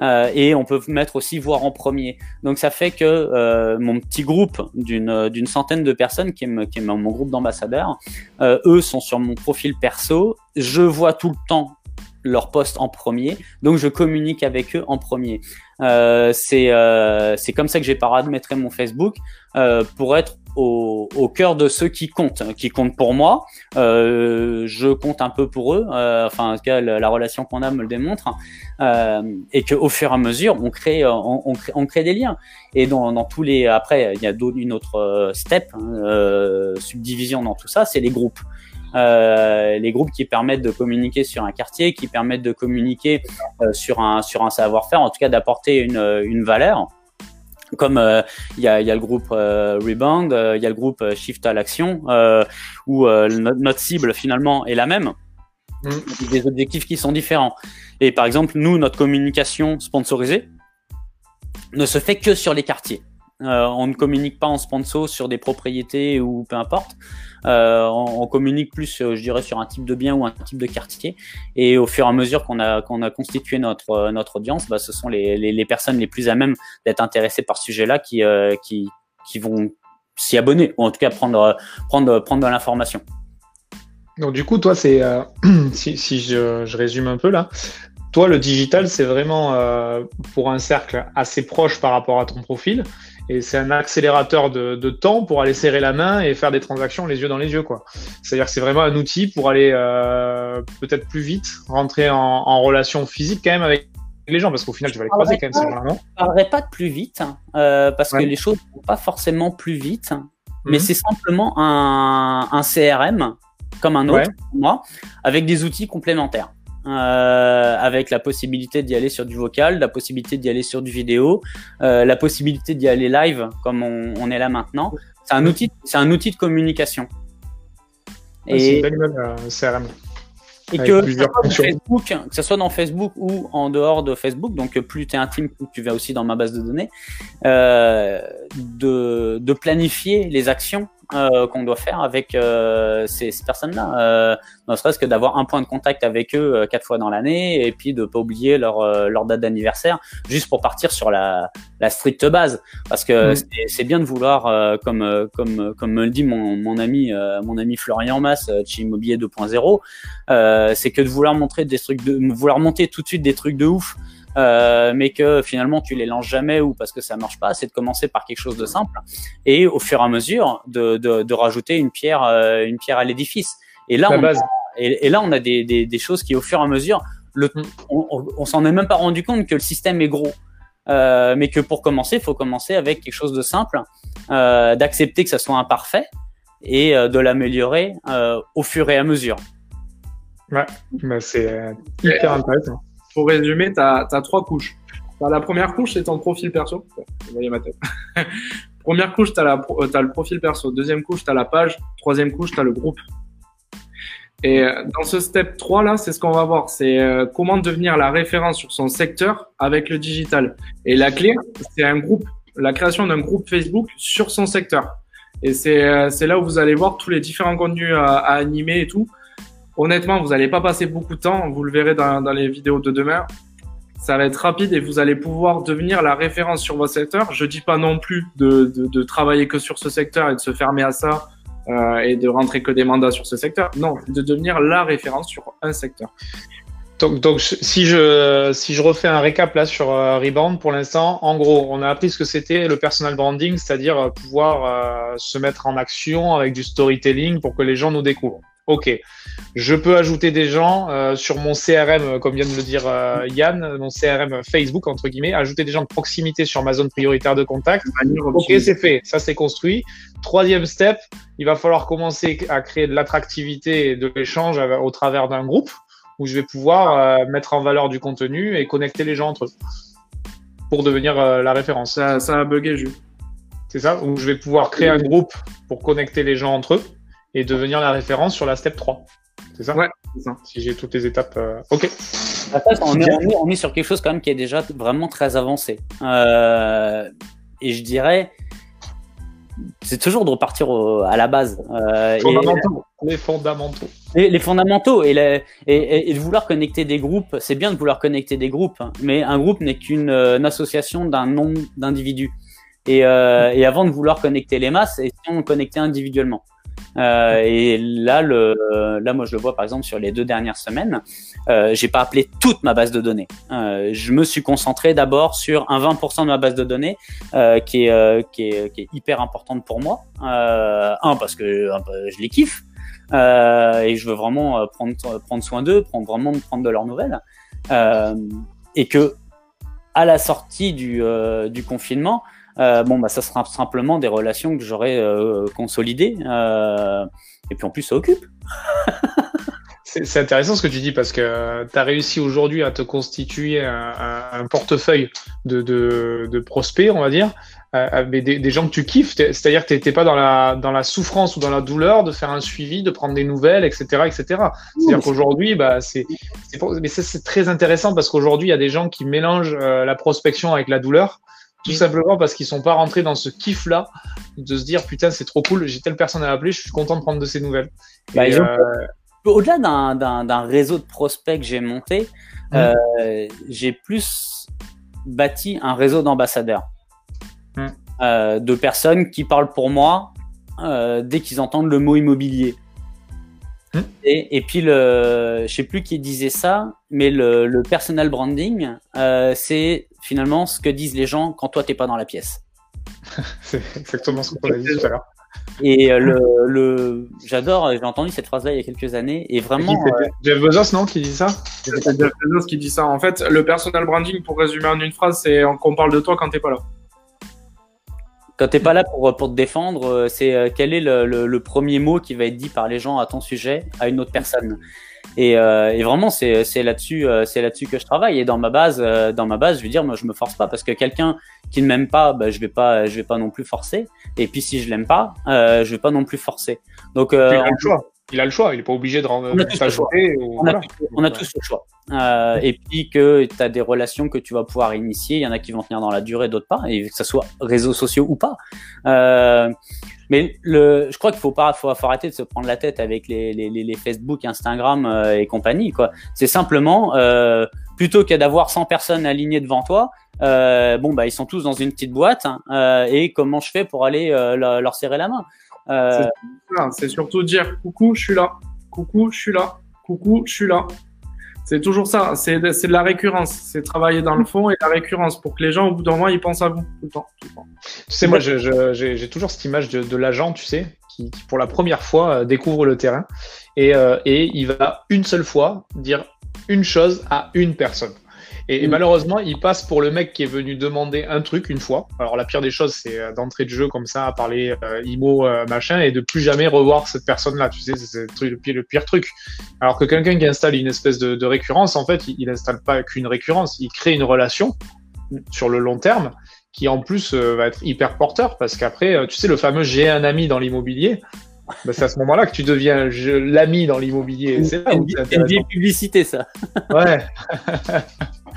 Euh, et on peut mettre aussi voir en premier. Donc ça fait que euh, mon petit groupe d'une d'une centaine de personnes qui est, mon groupe d'ambassadeurs, euh, eux sont sur mon profil perso. Je vois tout le temps leur poste en premier, donc je communique avec eux en premier. Euh, c'est euh, c'est comme ça que j'ai paramétré mon Facebook euh, pour être au, au cœur de ceux qui comptent, qui comptent pour moi. Euh, je compte un peu pour eux. Euh, enfin, en tout cas, la, la relation qu'on a me le démontre, euh, et qu'au fur et à mesure, on crée, on, on, crée, on crée des liens. Et dans, dans tous les, après, il y a une autre step, hein, subdivision dans tout ça, c'est les groupes. Euh, les groupes qui permettent de communiquer sur un quartier, qui permettent de communiquer euh, sur un sur un savoir-faire, en tout cas d'apporter une, une valeur. Comme il y, a, y, a, le groupe Rebound, il y a le groupe Shift à l'action, où notre cible finalement est la même, mmh. des objectifs qui sont différents. Et par exemple, nous, notre communication sponsorisée ne se fait que sur les quartiers. Euh, on ne communique pas en sponsor sur des propriétés ou peu importe. Euh, on, communique plus, euh, je dirais, sur un type de bien ou un type de quartier. Et au fur et à mesure qu'on a qu'on a constitué notre euh, notre audience, bah, ce sont les, les, personnes les plus à même d'être intéressées par ce sujet-là qui qui qui vont s'y abonner ou en tout cas prendre prendre prendre de l'information. Donc du coup, toi, c'est si, je, je, résume un peu là, toi, le digital, c'est vraiment pour un cercle assez proche par rapport à ton profil. Et c'est un accélérateur de, de, temps pour aller serrer la main et faire des transactions les yeux dans les yeux. quoi. C'est-à-dire que c'est vraiment un outil pour aller euh, peut-être plus vite, rentrer en, en, relation physique quand même avec les gens, parce qu'au final, tu vas les croiser quand même, ces gens-là, Je parlerai pas de plus vite, euh, parce ouais. que les choses ne vont pas forcément plus vite, mmh. mais c'est simplement un, un, CRM, comme un autre, ouais. moi, avec des outils complémentaires euh, avec la possibilité d'y aller sur du vocal, la possibilité d'y aller sur du vidéo, euh, la possibilité d'y aller live comme on, on est là maintenant. C'est un outil, c'est un outil de communication. Et c'est une belle euh, CRM. Et que, Facebook, que ce soit dans Facebook ou en dehors de Facebook, donc plus tu es intime, plus tu vas aussi dans ma base de données, de, de planifier les actions euh, qu'on doit faire avec euh, ces, ces personnes-là. Euh, ne serait-ce que d'avoir un point de contact avec eux euh, quatre fois dans l'année et puis de pas oublier leur, euh, leur date d'anniversaire juste pour partir sur la, la stricte base. Parce que mmh. c'est bien de vouloir, euh, comme, comme, comme me le dit mon, mon ami, mon ami Florian Mass chez Immobilier 2.0, c'est que de vouloir montrer des trucs de, vouloir monter tout de suite des trucs de ouf. Euh, mais que finalement tu les lances jamais ou parce que ça marche pas, c'est de commencer par quelque chose de simple et au fur et à mesure de, de, de rajouter une pierre, euh, une pierre à l'édifice. Et là, on a, et, et, là, on a des, des, des, choses qui au fur et à mesure, le, on, on, on s'en est même pas rendu compte que le système est gros. Euh, mais que pour commencer, il faut commencer avec quelque chose de simple, euh, d'accepter que ça soit imparfait et euh, de l'améliorer au fur et à mesure. Ouais, bah c'est hyper intéressant pour résumer, tu as, trois couches. As la première couche, c'est ton profil perso. Vous voyez ma tête. première couche, tu as, as, le profil perso. Deuxième couche, tu as la page. Troisième couche, tu as le groupe. Et euh, dans ce step 3 là, c'est ce qu'on va voir, c'est euh, comment devenir la référence sur son secteur avec le digital. Et la clé, c'est un groupe, la création d'un groupe Facebook sur son secteur. Et c'est euh, là où vous allez voir tous les différents contenus à, à animer et tout. Honnêtement, vous n'allez pas passer beaucoup de temps, vous le verrez dans, les vidéos de demain. Ça va être rapide et vous allez pouvoir devenir la référence sur votre secteur. Je dis pas non plus de, travailler que sur ce secteur et de se fermer à ça euh, et de rentrer que des mandats sur ce secteur. Non, de devenir la référence sur un secteur. Donc, donc, si je si je refais un récap là sur euh, Rebound pour l'instant, en gros, on a appris ce que c'était le personal branding, c'est-à-dire euh, pouvoir euh, se mettre en action avec du storytelling pour que les gens nous découvrent. Ok, je peux ajouter des gens euh, sur mon CRM, comme vient de le dire euh, Yann, mon CRM Facebook, entre guillemets, ajouter des gens de proximité sur ma zone prioritaire de contact. Ok, c'est fait, ça c'est construit. Troisième step, il va falloir commencer à créer de l'attractivité et de l'échange au travers d'un groupe où je vais pouvoir euh, mettre en valeur du contenu et connecter les gens entre eux pour devenir euh, la référence. Ça, ça a bugué, Jules. C'est ça? Où je vais pouvoir créer un groupe pour connecter les gens entre eux et devenir la référence sur la step 3. C'est ça? Ouais, c'est ça. Si j'ai toutes les étapes. euh, Ok. on, est, on, est, on est sur quelque chose quand même qui est déjà vraiment très avancé. Euh, et je dirais, c'est toujours de repartir au- à la base. Euh, et-. Les fondamentaux. les, les fondamentaux et, la- et, et- et de vouloir connecter des groupes, c'est bien de vouloir connecter des groupes, hein, mais un groupe n'est qu'une une association d'un nombre d'individus. Et, euh, et avant de vouloir connecter les masses, essayons de connecter individuellement. Euh, et là, le, là, moi, je le vois par exemple sur les deux dernières semaines. Euh, j'ai pas appelé toute ma base de données. Euh, je me suis concentré d'abord sur un 20% de ma base de données euh, qui, est, euh, qui, est, qui est hyper importante pour moi. Euh, un parce que un peu, je les kiffe. Et je veux vraiment prendre, prendre soin d'eux, prendre vraiment prendre de leurs nouvelles. Et que à la sortie du, du confinement, euh, bon bah ça sera simplement des relations que j'aurai euh, consolidées. Euh, et puis en plus ça occupe. C'est intéressant ce que tu dis parce que tu as réussi aujourd'hui à te constituer un, portefeuille de, de, de prospects, on va dire, euh, mais des, gens que tu kiffes. C'est-à-dire que tu n'étais pas dans la, dans la souffrance ou dans la douleur de faire un suivi, de prendre des nouvelles, etc. etc. C'est-à-dire qu'aujourd'hui, bah, c'est très intéressant parce qu'aujourd'hui, il y a des gens qui mélangent euh, la prospection avec la douleur. Tout simplement parce qu'ils sont pas rentrés dans ce kiff-là de se dire putain c'est trop cool, j'ai telle personne à appeler, je suis content de prendre de ses nouvelles. Bah, euh, Au-delà d'un- réseau de prospects que j'ai monté, Mm. euh, j'ai plus bâti un réseau d'ambassadeurs. Mm. Euh, de personnes qui parlent pour moi dès qu'ils entendent le mot immobilier. Mm. Et, et puis, le, je sais plus qui disait ça, mais le, le personal branding, c'est finalement ce que disent les gens quand toi, t'es pas dans la pièce. C'est exactement ce qu'on a dit tout à l'heure. Et euh, le, le, j'adore, j'ai entendu cette phrase-là il y a quelques années, et vraiment, c'est Jeff Bezos, non, qui dit ça? C'est Jeff Bezos qui dit ça. En fait, le personal branding, pour résumer en une phrase, c'est qu'on parle de toi quand t'es pas là. Quand t'es pas là pour, pour te défendre, euh, c'est euh, quel est le, le, le premier mot qui va être dit par les gens à ton sujet à une autre personne? Et, euh, et vraiment, c'est là-dessus, euh, c'est là-dessus que je travaille. Et dans ma base, euh, dans ma base, je veux dire, moi, je me force pas parce que quelqu'un qui ne m'aime pas, bah, je vais pas, je vais pas non plus forcer. Et puis si je l'aime pas, euh, je vais pas non plus forcer. Donc, euh, choix. Il a le choix. Il n'est pas obligé de On a tous on a, tous, on a tous le choix. Euh, et puis que tu as des relations que tu vas pouvoir initier, il y en a qui vont tenir dans la durée, d'autres pas, et que ce soit réseaux sociaux ou pas. Euh, mais le, je crois qu'il faut pas, faut, faut arrêter de se prendre la tête avec les, les, les, Facebook, Instagram euh, et compagnie. quoi. C'est simplement euh, plutôt que d'avoir 100 personnes alignées devant toi. Euh, bon bah ils sont tous dans une petite boîte hein, euh, et comment je fais pour aller euh, leur serrer la main? Euh, C'est surtout dire coucou, je suis là. Coucou, je suis là. Coucou, je suis là. C'est toujours ça. C'est de, de la récurrence. C'est travailler dans le fond et la récurrence pour que les gens, au bout d'un moment, ils pensent à vous tout le temps. Tout le temps. Tu sais, moi, j'ai toujours cette image de, de l'agent, tu sais, qui, qui, pour la première fois euh, découvre le terrain et, euh, et il va une seule fois dire une chose à une personne. Et, et Mm. malheureusement, il passe pour le mec qui est venu demander un truc une fois. Alors la pire des choses, c'est euh, d'entrée de jeu comme ça, à parler euh, IMO, euh, machin, et de plus jamais revoir cette personne-là. Tu sais, c'est- le, le pire, le pire truc. Alors que quelqu'un qui installe une espèce de, de récurrence, en fait, il, il installe pas qu'une récurrence, il crée une relation sur le long terme qui en plus euh, va être hyper porteur parce qu'après, euh, tu sais, le fameux j'ai un ami dans l'immobilier, bah, c'est à ce moment-là que tu deviens l'ami dans l'immobilier. C'est là où c'est une intéressant. vieille publicité ça. Ouais.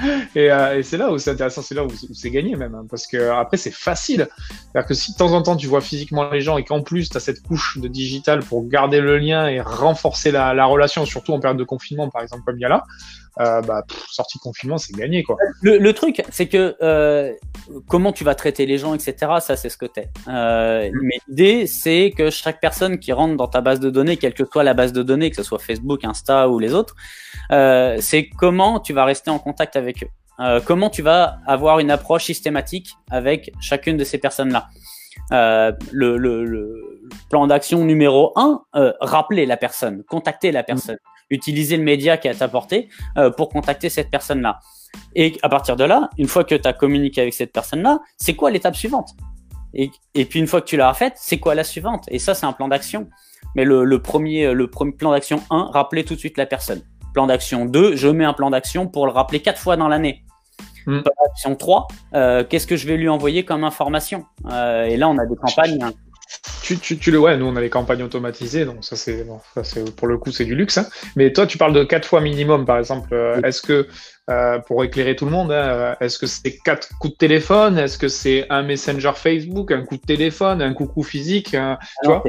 et euh, et c'est là où c'est intéressant, c'est là où, où c'est gagné même, hein, parce que après c'est facile. C'est-à-dire que si de temps en temps tu vois physiquement les gens et qu'en plus tu as cette couche de digital pour garder le lien et renforcer la, la relation, surtout en période de confinement par exemple comme il y a là, euh, bah, pff, sortie confinement c'est gagné quoi. Le, le truc, c'est que euh, comment tu vas traiter les gens, etc. Ça, c'est ce que t'es. Euh, mais l'idée, c'est que chaque personne qui rentre dans ta base de données, quelle que soit la base de données, que ce soit Facebook, Insta ou les autres, euh, c'est comment tu vas rester en contact avec eux. Euh, comment tu vas avoir une approche systématique avec chacune de ces personnes-là. Euh, le, le, le plan d'action numéro un, euh, rappeler la personne, contacter la personne, utiliser le média qui est à ta portée euh, pour contacter cette personne-là. Et à partir de là, une fois que tu as communiqué avec cette personne-là, c'est quoi l'étape suivante? Et, et puis une fois que tu l'as faite, c'est quoi la suivante? Et ça, c'est un plan d'action. Mais le, le premier, le premier plan d'action 1, rappeler tout de suite la personne. Plan d'action 2, je mets un plan d'action pour le rappeler quatre fois dans l'année. Mm. Option 3, qu'est-ce que je vais lui envoyer comme information? Et là, on a des campagnes. Tu, tu, tu, le ouais, nous on a les campagnes automatisées, donc ça c'est bon, pour le coup c'est du luxe. Hein. Mais toi tu parles de quatre fois minimum par exemple. Est-ce que euh, pour éclairer tout le monde, hein, est-ce que c'est quatre coups de téléphone? Est-ce que c'est un messenger Facebook, un coup de téléphone, un coucou physique tu vois?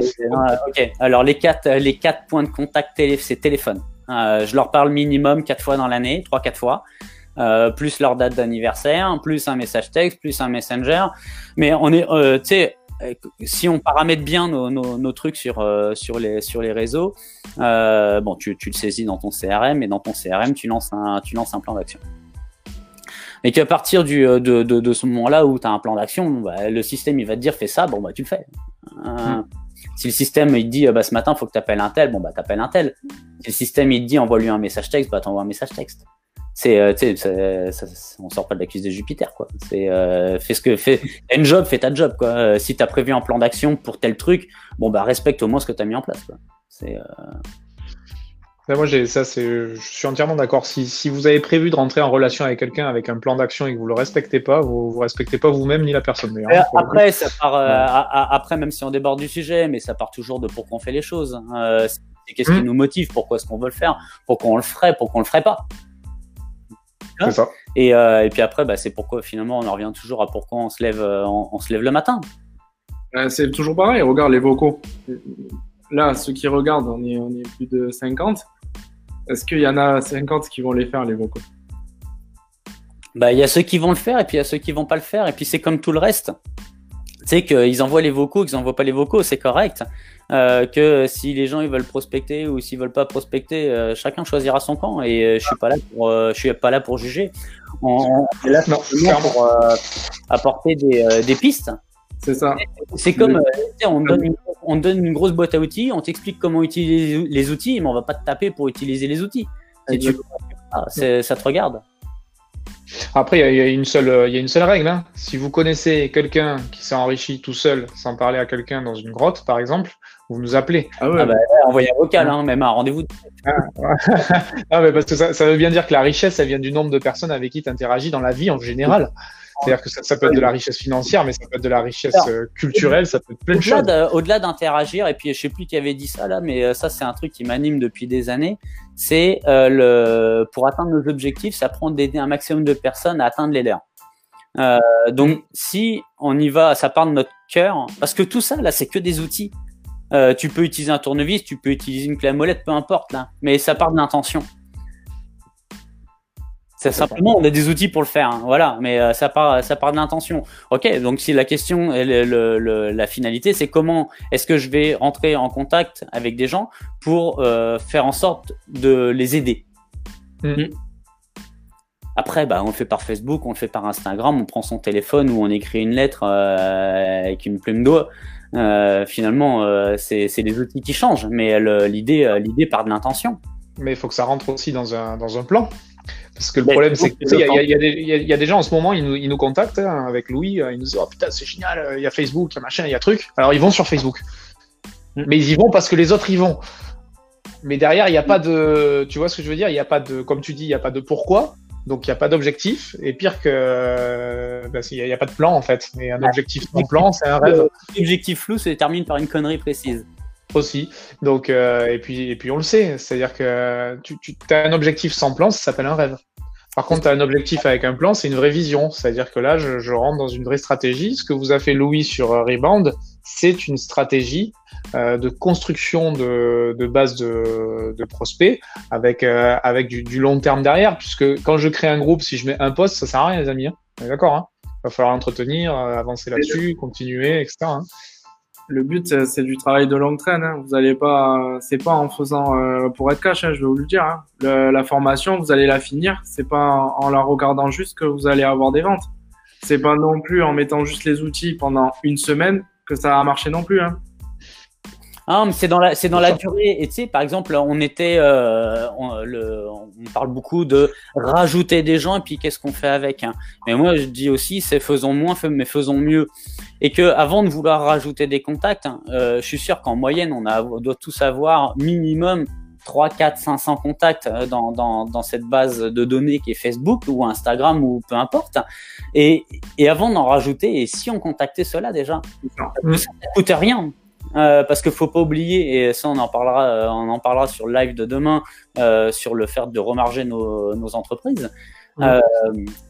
Ok. Alors les quatre, les quatre points de contact, c'est téléphone. Euh, je leur parle minimum quatre fois dans l'année, trois quatre fois. Euh, plus leur date d'anniversaire, plus un message texte, plus un messenger. Mais on est, euh, tu sais, euh, si on paramètre bien nos, nos, nos trucs sur, euh, sur, les, sur les réseaux, euh, bon, tu, tu, le saisis dans ton CRM et dans ton CRM, tu lances un, tu lances un plan d'action. Et qu'à partir du, de, de, de, ce moment-là où tu as un plan d'action, bah, le système il va te dire fais ça, bon bah tu le fais. Euh, Si le système il te dit bah, ce matin faut que tu appelles un tel, bon bah t'appelles un tel. Si le système il te dit envoie lui un message texte, bah t'envoies un message texte c'est euh, on sort pas de la cuisse de Jupiter quoi. C'est euh, fais ce que fais une job fais ta job quoi. Euh, si t'as prévu un plan d'action pour tel truc bon bah respecte au moins ce que t'as mis en place quoi. C'est moi j'ai ça c'est je suis entièrement d'accord. Si, si vous avez prévu de rentrer en relation avec quelqu'un avec un plan d'action et que vous le respectez pas vous vous respectez pas vous-même ni la personne hein, après ça part après même si on déborde du sujet mais ça part toujours de pourquoi on fait les choses hein. qu'est-ce qui mmh. nous motive pourquoi est-ce qu'on veut le faire pourquoi on le ferait pourquoi on le ferait pas ça. Et, euh, et, puis après, bah, c'est pourquoi finalement on en revient toujours à pourquoi on se lève, euh, on, se lève le matin. Euh, c'est toujours pareil, regarde les vocaux. Là, ceux qui regardent, on est, on est plus de 50. Est-ce qu'il y en a 50 qui vont les faire, les vocaux? Bah, il y a ceux qui vont le faire et puis il y a ceux qui vont pas le faire. Et puis c'est comme tout le reste. Tu sais qu'ils envoient les vocaux, qu'ils envoient pas les vocaux, c'est correct. Euh, que si les gens ils veulent prospecter ou s'ils veulent pas prospecter, euh, chacun choisira son camp et euh, je suis pas là pour je suis pas là pour juger. On, est là pour apporter des, des pistes. C'est ça. C'est comme on donne, une, on donne une grosse boîte à outils, on t'explique comment utiliser les outils, mais on va pas te taper pour utiliser les outils. Si tu, ça te regarde. Après, il y, a une seule, il y a une seule règle. Hein. Si vous connaissez quelqu'un qui s'est enrichi tout seul sans parler à quelqu'un dans une grotte, par exemple, vous nous appelez. Ah ouais. Ah bah, envoyez un vocal, hein, même un rendez-vous. Ah, ah, mais parce que ça, ça, veut bien dire que la richesse, elle vient du nombre de personnes avec qui tu interagis dans la vie en général. C'est-à-dire que ça, ça, peut être de la richesse financière, mais ça peut être de la richesse euh, culturelle, ça peut être plein de choses. Au-delà d'interagir, et puis je sais plus qui avait dit ça là, mais euh, ça c'est un truc qui m'anime depuis des années. C'est euh, le pour atteindre nos objectifs, ça prend d'aider un maximum de personnes à atteindre les leurs. Euh, donc si on y va, ça part de notre cœur, parce que tout ça là, c'est que des outils. Euh, tu peux utiliser un tournevis, tu peux utiliser une clé à molette, peu importe là, mais ça part de l'intention. Simplement, on a des outils pour le faire, hein, voilà, mais euh, ça part, ça part de l'intention. Ok, donc si la question, le, la finalité, c'est comment est-ce que je vais rentrer en contact avec des gens pour euh, faire en sorte de les aider? Mm. Après, bah, on le fait par Facebook, on le fait par Instagram, on prend son téléphone ou on écrit une lettre avec une plume d'eau. Euh, finalement, euh, c'est les outils qui changent, mais l'idée euh, l'idée part de l'intention. Mais il faut que ça rentre aussi dans un, dans un plan. Parce que le problème, c'est qu'il y, y, y, a des gens en ce moment, ils nous, ils nous contactent hein, avec Louis, ils nous disent Oh putain, c'est génial, il y a Facebook, il y a machin, il y a truc. Alors ils vont sur Facebook. Mm. Mais ils y vont parce que les autres y vont. Mais derrière, il n'y a pas de. Tu vois ce que je veux dire Il n'y a pas de. Comme tu dis, il n'y a pas de pourquoi. Donc il n'y a pas d'objectif. Et pire que, bah, il n'y a, pas de plan en fait. Mais un objectif sans plan, c'est un rêve. L'objectif flou se termine par une connerie précise. Aussi. Donc euh, et puis et puis on le sait. C'est-à-dire que tu, tu as un objectif sans plan, ça s'appelle un rêve. Par contre, tu as un objectif avec un plan, c'est une vraie vision. C'est-à-dire que là, je, je, rentre dans une vraie stratégie. Ce que vous a fait Louis sur Rebound, c'est une stratégie euh, de construction de, de base de, de, prospects avec, euh, avec du, du, long terme derrière. Puisque quand je crée un groupe, si je mets un poste, ça sert à rien, les amis. Hein. D'accord hein Il va falloir entretenir, euh, avancer là-dessus, continuer, etc. Hein le but c'est du travail de longue traîne. Hein. Vous allez pas, c'est pas en faisant euh, pour être cash, hein, je vais vous le dire. Hein. la formation, vous allez la finir. C'est pas en la regardant juste que vous allez avoir des ventes. C'est pas non plus en mettant juste les outils pendant une semaine que ça va marcher non plus. Hein. Ah, c'est dans la, c'est dans la durée. Et tu sais, par exemple, on était, euh, on, le, on parle beaucoup de rajouter des gens et puis qu'est-ce qu'on fait avec. Hein. Mais moi, je dis aussi, c'est faisons moins, mais faisons mieux. Et que avant de vouloir rajouter des contacts, hein, euh, je suis sûr qu'en moyenne, on, a, on doit tous avoir minimum 3, 4, 500 contacts dans, dans, dans, cette base de données qui est Facebook ou Instagram ou peu importe. Et, et avant d'en rajouter, et si on contactait cela déjà, ça ne coûte rien. Euh, parce qu'il faut pas oublier, et ça on en parlera, euh, on en parlera sur le live de demain, euh, sur le fait de remarger nos, nos entreprises. Euh,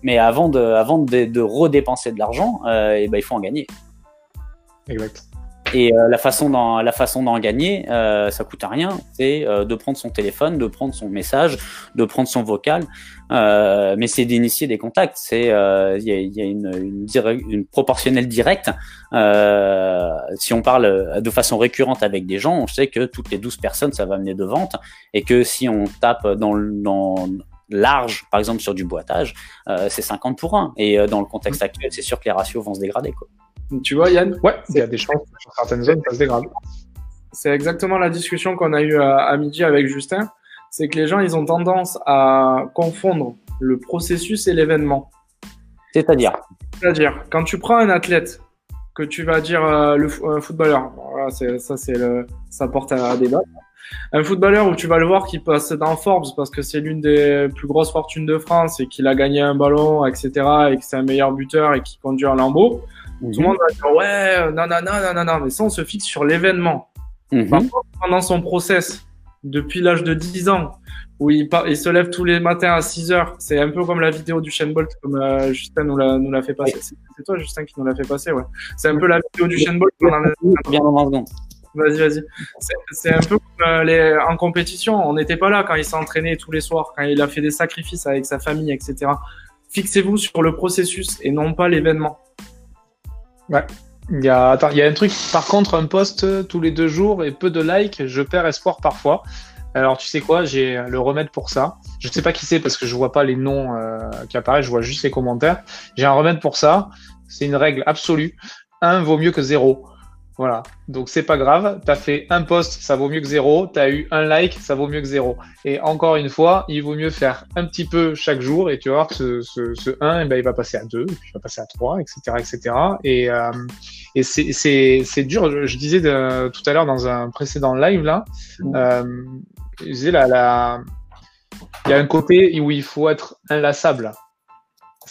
mais avant de, avant de, de redépenser de l'argent, et eh ben, il faut en gagner. Exact. Et euh, la façon d'en la façon d'en gagner, euh, ça coûte rien. C'est euh, de prendre son téléphone, de prendre son message, de prendre son vocal. Euh, mais c'est d'initier des contacts. C'est il y a, y, a, une une, une proportionnelle directe. si on parle de façon récurrente avec des gens, on sait que toutes les 12 personnes, ça va mener de vente, et que si on tape dans, dans large, par exemple sur du boitage, c'est 50 pour 1. Et dans le contexte actuel, c'est sûr que les ratios vont se dégrader. Quoi. Tu vois, Yann Ouais, il y a des chances que sur certaines zones, ça se dégrade. C'est exactement la discussion qu'on a eue à, midi avec Justin. C'est que les gens, ils ont tendance à confondre le processus et l'événement. C'est-à-dire C'est-à-dire, quand tu prends un athlète, que tu vas dire euh, le un footballeur, voilà, ça, c'est le, ça porte à débat. Un footballeur où tu vas le voir qui passe dans Forbes parce que c'est l'une des plus grosses fortunes de France et qu'il a gagné un ballon, etc. et que c'est un meilleur buteur et qui conduit un lambeau. Tout le monde va dire ouais, non, non, non, non, non, non, mais ça on se fixe sur l'événement. Mhm. pendant son process, depuis l'âge de 10 ans, où il, il, se lève tous les matins à 6 heures, c'est un peu comme la vidéo du Shane Bolt, comme euh, Justin nous l'a, nous l'a fait passer. C'est toi, Justin, qui nous l'a fait passer, ouais. C'est un peu la vidéo du Shane Bolt. Bien dans Vas-y, vas-y. C'est un peu comme euh, les, en compétition. On n'était pas là quand il s'est entraîné tous les soirs, quand il a fait des sacrifices avec sa famille, etc. Fixez-vous sur le processus et non pas l'événement. Ouais. Il y, a, attends, il y a un truc, par contre, un post tous les deux jours et peu de likes, je perds espoir parfois. Alors, tu sais quoi, j'ai le remède pour ça. Je ne sais pas qui c'est parce que je vois pas les noms euh, qui apparaissent, je vois juste les commentaires. J'ai un remède pour ça. C'est une règle absolue. Un vaut mieux que zéro. Voilà. Donc c'est pas grave. Tu as fait un post, ça vaut mieux que zéro. Tu as eu un like, ça vaut mieux que zéro. Et encore une fois, il vaut mieux faire un petit peu chaque jour et tu vas voir que ce, ce, ce 1, eh ben, il va passer à 2, puis il va passer à 3, etc. etc. Et, euh, et c'est dur. Je, disais de, tout à l'heure dans un précédent live là, euh, je disais là, la, il y a un côté où il faut être inlassable.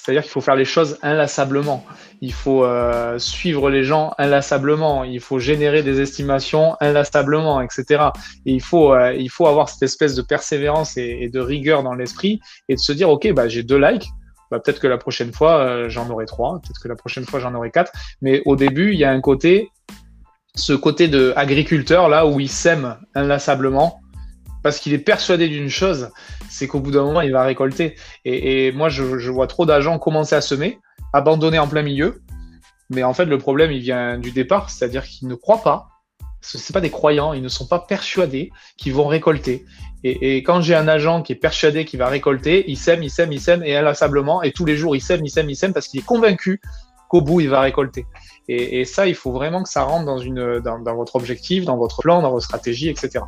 C'est-à-dire qu'il faut faire les choses inlassablement. Il faut euh, suivre les gens inlassablement. Il faut générer des estimations inlassablement, etc. Et il faut, euh, il faut avoir cette espèce de persévérance et, de rigueur dans l'esprit et de se dire, OK, bah, j'ai deux likes. Bah, peut-être que la prochaine fois, euh, j'en aurai trois. Peut-être que la prochaine fois, j'en aurai quatre. Mais au début, il y a un côté, ce côté de là, où il sème inlassablement parce qu'il est persuadé d'une chose, c'est qu'au bout d'un moment, il va récolter. Et, moi, je, vois trop d'agents commencer à semer, abandonner en plein milieu. Mais en fait, le problème, il vient du départ, c'est-à-dire qu'ils ne croient pas. Ce n'est pas des croyants, ils ne sont pas persuadés qu'ils vont récolter. Et, quand j'ai un agent qui est persuadé qu'il va récolter, il sème, il sème, il sème, et inlassablement, et tous les jours, il sème, il sème, il sème, parce qu'il est convaincu qu'au bout, il va récolter. Et, ça, il faut vraiment que ça rentre dans, dans votre objectif, dans votre plan, dans votre stratégie, etc.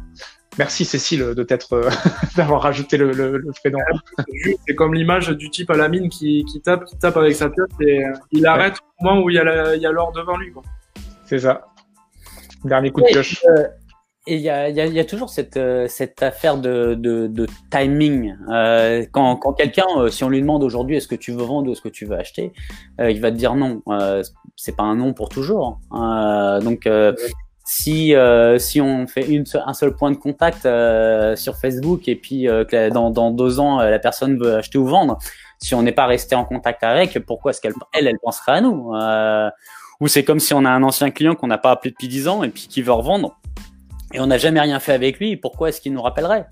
Merci Cécile de t'être euh, d'avoir rajouté le, le, le prénom. C'est comme l'image du type à la mine qui, qui, tape, qui tape avec sa tête et euh, il arrête au moment où il y a l'or devant lui. C'est ça. Dernier coup de pioche. Euh, et il y a, y, a, y a, toujours cette, cette affaire de, de, de timing. Euh, quand quand quelqu'un, si on lui demande aujourd'hui est-ce que tu veux vendre ou est-ce que tu veux acheter, il va te dire non. c'est pas un non pour toujours. donc si euh, si on fait une, un seul point de contact euh, sur Facebook et puis euh, que dans, dans deux ans la personne veut acheter ou vendre, si on n'est pas resté en contact avec, pourquoi est-ce qu'elle elle, elle penserait à nous Ou c'est comme si on a un ancien client qu'on n'a pas appelé depuis dix ans et puis qui veut revendre et on n'a jamais rien fait avec lui, pourquoi est-ce qu'il nous rappellerait?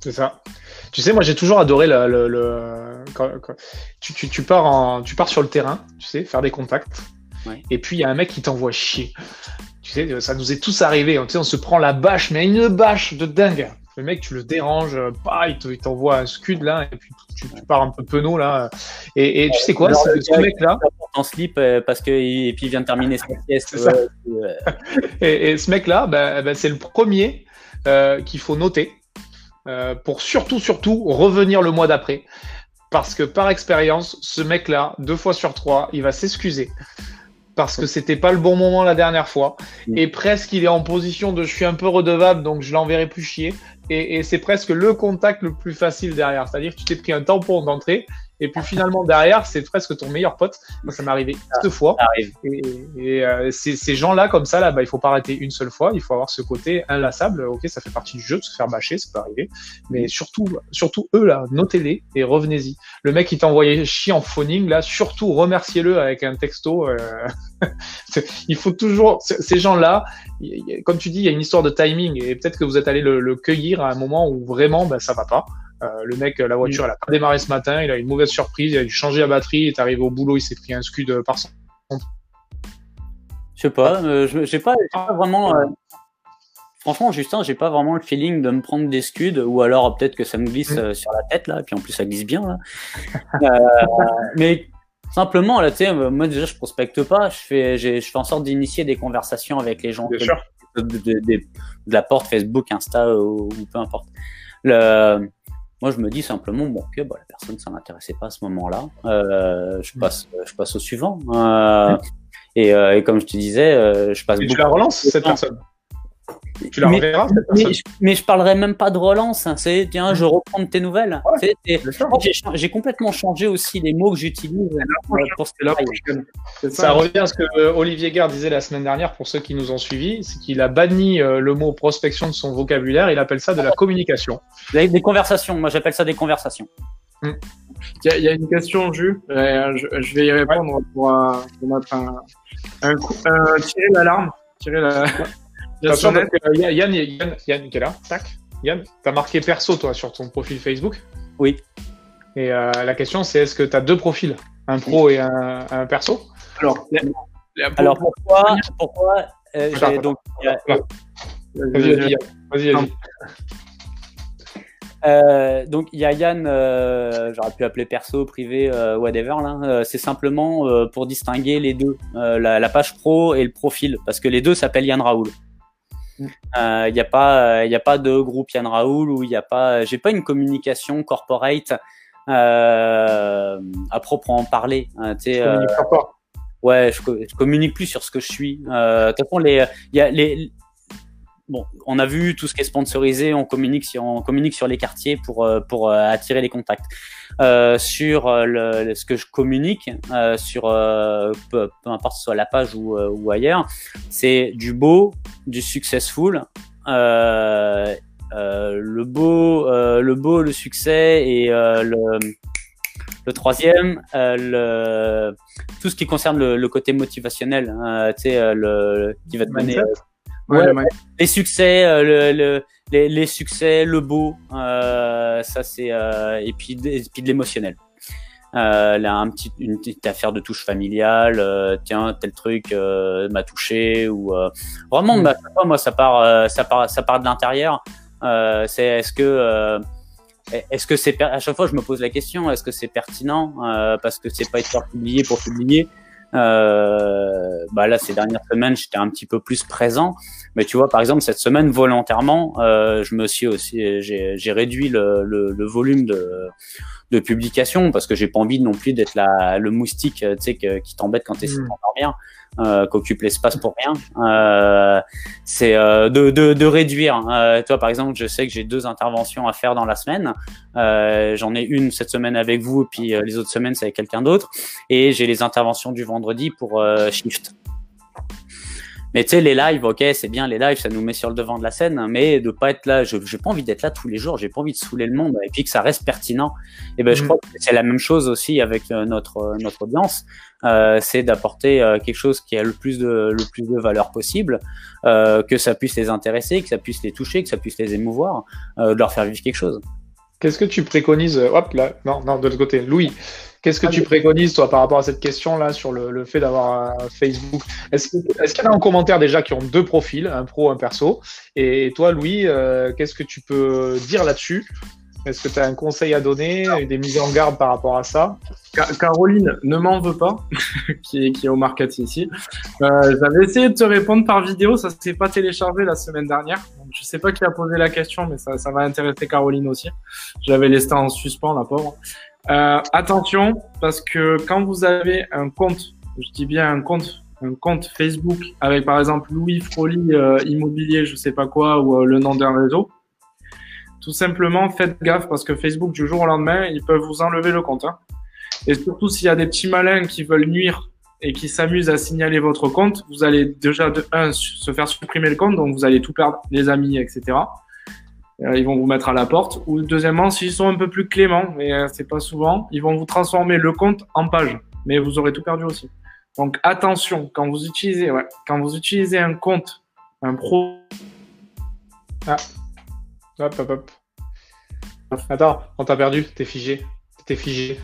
C'est ça. Tu sais, moi j'ai toujours adoré le, le, le... Quand, Tu, tu, tu, pars en, tu pars sur le terrain, tu sais, faire des contacts. Ouais. Et puis il y a un mec qui t'envoie chier. Sais, ça nous est tous arrivé. Tu sais, on se prend la bâche, mais une bâche de dingue. Le mec, tu le déranges, bah, il t'envoie un scud là, et puis tu, pars un peu penaud là. Et, et tu sais quoi, ce, mec-là. En slip euh, parce que et puis il vient de terminer sa pièce. et, et, ce mec-là, ben, ben, c'est le premier euh, qu'il faut noter euh, pour surtout, surtout revenir le mois d'après. Parce que par expérience, ce mec-là, deux fois sur trois, il va s'excuser parce que c'était pas le bon moment la dernière fois. Et presque, il est en position de je suis un peu redevable, donc je l'enverrai plus chier. Et, et c'est presque le contact le plus facile derrière. C'est-à-dire que tu t'es pris un tampon d'entrée et puis finalement, derrière, c'est presque ton meilleur pote. Moi, ça m'est arrivé deux fois. Et, et euh, ces gens-là, comme ça, là, bah, il faut pas arrêter une seule fois. Il faut avoir ce côté inlassable. Ok, ça fait partie du jeu de se faire bâcher, ça peut arriver. Mais surtout, surtout eux, là, notez-les et revenez-y. Le mec qui t'a envoyé chier en phoning, là, surtout remerciez-le avec un texto. Euh... il faut toujours, ces gens-là, comme tu dis, il y a une histoire de timing et peut-être que vous êtes allé le, le, cueillir à un moment où vraiment, bah, ça va pas. Euh, le mec, la voiture, elle a pas démarré ce matin, il a eu une mauvaise surprise, il a dû changer la batterie, il est arrivé au boulot, il s'est pris un scud par son. Je sais pas, euh, j'ai pas, pas, vraiment. Euh... Franchement, Justin, j'ai pas vraiment le feeling de me prendre des scuds, ou alors peut-être que ça me glisse mm. euh, sur la tête là, et puis en plus ça glisse bien là. Euh, mais simplement là, tu sais, moi déjà je prospecte pas, je fais, je fais en sorte d'initier des conversations avec les gens. De, de, de, la porte Facebook, Insta ou, ou peu importe. Le, moi, je me dis simplement, bon, ok, bah, la personne, ça m'intéressait pas à ce moment-là. Euh, je passe, je passe au suivant. Euh, et, euh, et, comme je te disais, euh, je passe. Et tu la relances cette personne? Tu la mais, reverras cette mais, personne. je, mais je parlerai même pas de relance. Hein. C'est tiens, je reprends de tes nouvelles. Ouais, J'ai complètement changé aussi les mots que j'utilise pour ce là. Ça, ça revient à ce que euh, Olivier Guerre disait la semaine dernière pour ceux qui nous ont suivis, c'est qu'il a banni euh, le mot prospection de son vocabulaire. Il appelle ça de la communication. Des, des conversations. Moi, j'appelle ça des conversations. Il y, a, il y, a une question, Jus. Euh, je, je, vais y répondre ouais. pour, euh, pour, mettre un, un coup, euh, tirer l'alarme. Tirer la. Attention, parce que Yann, Yann, Yann, Yann, qui est là, tac. Yann, tu as marqué perso, toi, sur ton profil Facebook. Oui. Et euh, la question, c'est est-ce que tu as deux profils, un pro et un, un perso? Alors, Alors pourquoi, pourquoi euh, j'ai donc. Vas-y, vas-y. Vas-y, vas-y. Euh, donc il y a Yann, euh, j'aurais pu appeler perso, privé, euh, whatever. Là, c'est simplement pour distinguer les deux, la, la, page pro et le profil, parce que les deux s'appellent Yann Raoul. Il mm. n'y a pas, il a pas de groupe Yann Raoul ou il n'y a pas, j'ai pas une communication corporate à proprement parler. Hein, tu sais, ouais, je, je, communique plus sur ce que je suis. de toute façon, les, y a les bon, on a vu tout ce qui est sponsorisé, on communique sur, on communique sur les quartiers pour, pour euh, attirer les contacts. Euh, sur euh, le, ce que je communique, euh, sur euh, peu, peu, importe soit la page ou, ou ailleurs, c'est du beau, du successful. le beau, le beau, le succès et le, le troisième, le, tout ce qui concerne le, le côté motivationnel, tu sais, le, qui va te mener Ouais, ouais, les succès, euh, le, le, les, les, succès, le beau, euh, ça c'est euh, et puis et puis de l'émotionnel. Euh, là, un petit, une petite affaire de touche familiale, euh, tiens tel truc euh, m'a touché ou vraiment, mm. bah, moi ça part, ça part, ça part de l'intérieur. c'est est-ce que est-ce que c'est à chaque fois je me pose la question, est-ce que c'est pertinent parce que c'est pas être publié pour publier. Euh, bah là, ces dernières semaines, j'étais un petit peu plus présent. Mais tu vois, par exemple, cette semaine, volontairement, euh, je me suis aussi, j'ai réduit le, le, le, volume de, de publication parce que j'ai pas envie non plus d'être le moustique, tu sais, qui t'embête quand tu essaies bien euh, qu'occupe l'espace pour rien. Euh, c'est euh, de, de, de, réduire. Euh, toi, par exemple, je sais que j'ai deux interventions à faire dans la semaine. Euh, j'en ai une cette semaine avec vous, puis euh, les autres semaines, c'est avec quelqu'un d'autre. Et j'ai les interventions du vendredi pour Shift. Mais tu sais, les lives, ok, c'est bien, les lives, ça nous met sur le devant de la scène, mais de pas être là, je j'ai pas envie d'être là tous les jours, j'ai pas envie de saouler le monde, et puis que ça reste pertinent. Et ben, mmh. je crois que c'est la même chose aussi avec notre notre audience. Euh, c'est d'apporter euh, quelque chose qui a le plus de, le plus de valeur possible, euh, que ça puisse les intéresser, que ça puisse les toucher, que ça puisse les émouvoir, de leur faire vivre quelque chose. Qu'est-ce que tu préconises? Hop là, non, non, de l'autre côté, Louis. Qu'est-ce que tu préconises, toi, par rapport à cette question-là sur le, le fait d'avoir un Facebook? Est-ce est qu'il y en a en commentaire déjà qui ont deux profils, un pro, un perso? Et toi, Louis, euh, qu'est-ce que tu peux dire là-dessus? Est-ce que tu as un conseil à donner, des mises en garde par rapport à ça? Caroline ne m'en veut pas, qui, est, qui est au market ici. Euh, J'avais essayé de te répondre par vidéo, ça s'est pas téléchargé la semaine dernière. Donc, je sais pas qui a posé la question, mais ça, ça va intéresser Caroline aussi. J'avais laissé en suspens, la pauvre. Euh, attention, parce que quand vous avez un compte, je dis bien un compte un compte Facebook avec par exemple Louis Froli euh, Immobilier, je sais pas quoi, ou euh, le nom d'un réseau, tout simplement faites gaffe parce que Facebook du jour au lendemain, ils peuvent vous enlever le compte. Hein. Et surtout s'il y a des petits malins qui veulent nuire et qui s'amusent à signaler votre compte, vous allez déjà de un se faire supprimer le compte, donc vous allez tout perdre, les amis, etc. Euh, ils vont vous mettre à la porte. Ou deuxièmement, s'ils sont un peu plus cléments, mais euh, c'est pas souvent, ils vont vous transformer le compte en page, mais vous aurez tout perdu aussi. Donc attention quand vous utilisez, ouais, quand vous utilisez un compte, un pro. Ah. Hop, hop, hop. Attends, on t'a perdu, t'es figé. T'es figé.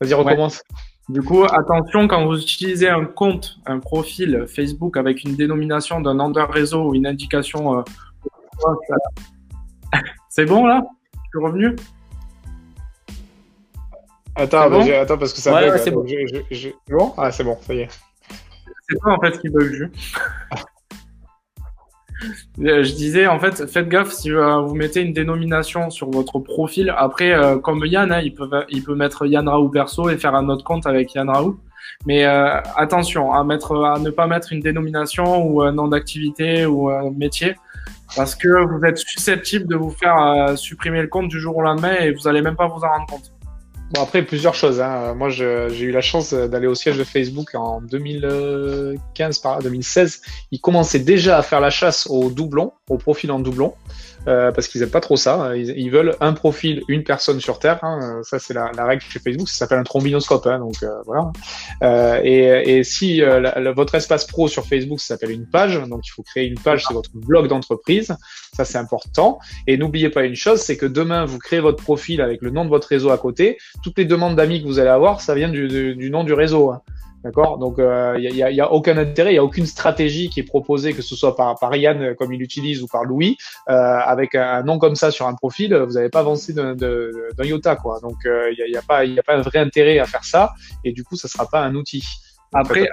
Vas-y, recommence. Du coup, attention quand vous utilisez un compte, un profil Facebook avec une dénomination d'un d'un réseau ou une indication. Euh, c'est bon là? Je suis revenu? Attends, bon? attends, parce que ça ouais, bug. c'est bon. bon? Ah, c'est bon, ça y est. C'est toi en fait qui bug. Euh, je disais, en fait, faites gaffe si euh, vous mettez une dénomination sur votre profil. Après, euh, comme Yann, hein, il, peut, il peut mettre Yann Raoult perso et faire un autre compte avec Yann Raoult. Mais attention à, mettre, à ne pas mettre une dénomination ou un nom d'activité ou un métier parce que vous êtes susceptible de vous faire supprimer le compte du jour au lendemain et vous n'allez même pas vous en rendre compte. Bon, après, plusieurs choses. Hein. Moi, j'ai eu la chance d'aller au siège de Facebook en 2015, par 2016. Ils commençaient déjà à faire la chasse aux doublons, aux profils en doublon. Euh, parce qu'ils n'aiment pas trop ça. Ils, veulent un profil, une personne sur Terre. Hein. Ça, c'est la, la, règle chez Facebook. Ça s'appelle un trombinoscope. Hein, donc euh, voilà. Euh, et, et, si euh, votre espace pro sur Facebook, s'appelle une page. Donc il faut créer une page, c'est votre blog d'entreprise. Ça, c'est important. Et n'oubliez pas une chose, c'est que demain, vous créez votre profil avec le nom de votre réseau à côté. Toutes les demandes d'amis que vous allez avoir, ça vient du, du, du nom du réseau. Hein. D'accord? Donc, il euh, n'y a, y a, aucun intérêt, il n'y a aucune stratégie qui est proposée, que ce soit par, par Yann, euh, comme il l'utilise, ou par Louis, euh, avec un, nom comme ça sur un profil, vous n'avez pas avancé d'un iota. Quoi. Donc, il n'y a, y a, pas, y a pas un vrai intérêt à faire ça, et du coup, ça ne sera pas un outil. Après,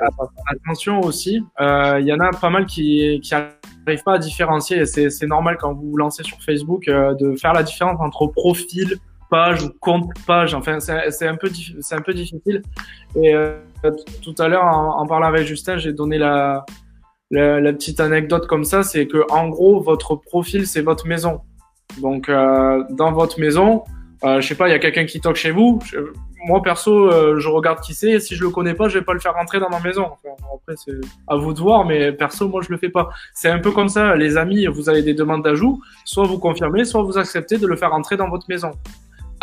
attention aussi, il y en a pas mal qui, qui n'arrivent pas à différencier, et c'est normal quand vous vous lancez sur Facebook, de faire la différence entre profil, page ou compte page. Enfin, c'est un peu un peu difficile. Et euh, tout à l'heure, en, parlant avec Justin, j'ai donné la, la, petite anecdote comme ça, c'est que en gros, votre profil, c'est votre maison. Donc, euh, dans votre maison, euh, je sais pas, il y a quelqu'un qui toque chez vous. moi perso, euh, je regarde qui c'est. Si je le connais pas, je vais pas le faire rentrer dans ma maison. après, c'est à vous de voir, mais perso, moi, je le fais pas. C'est un peu comme ça, les amis. Vous avez des demandes d'ajout, soit vous confirmez, soit vous acceptez de le faire rentrer dans votre maison.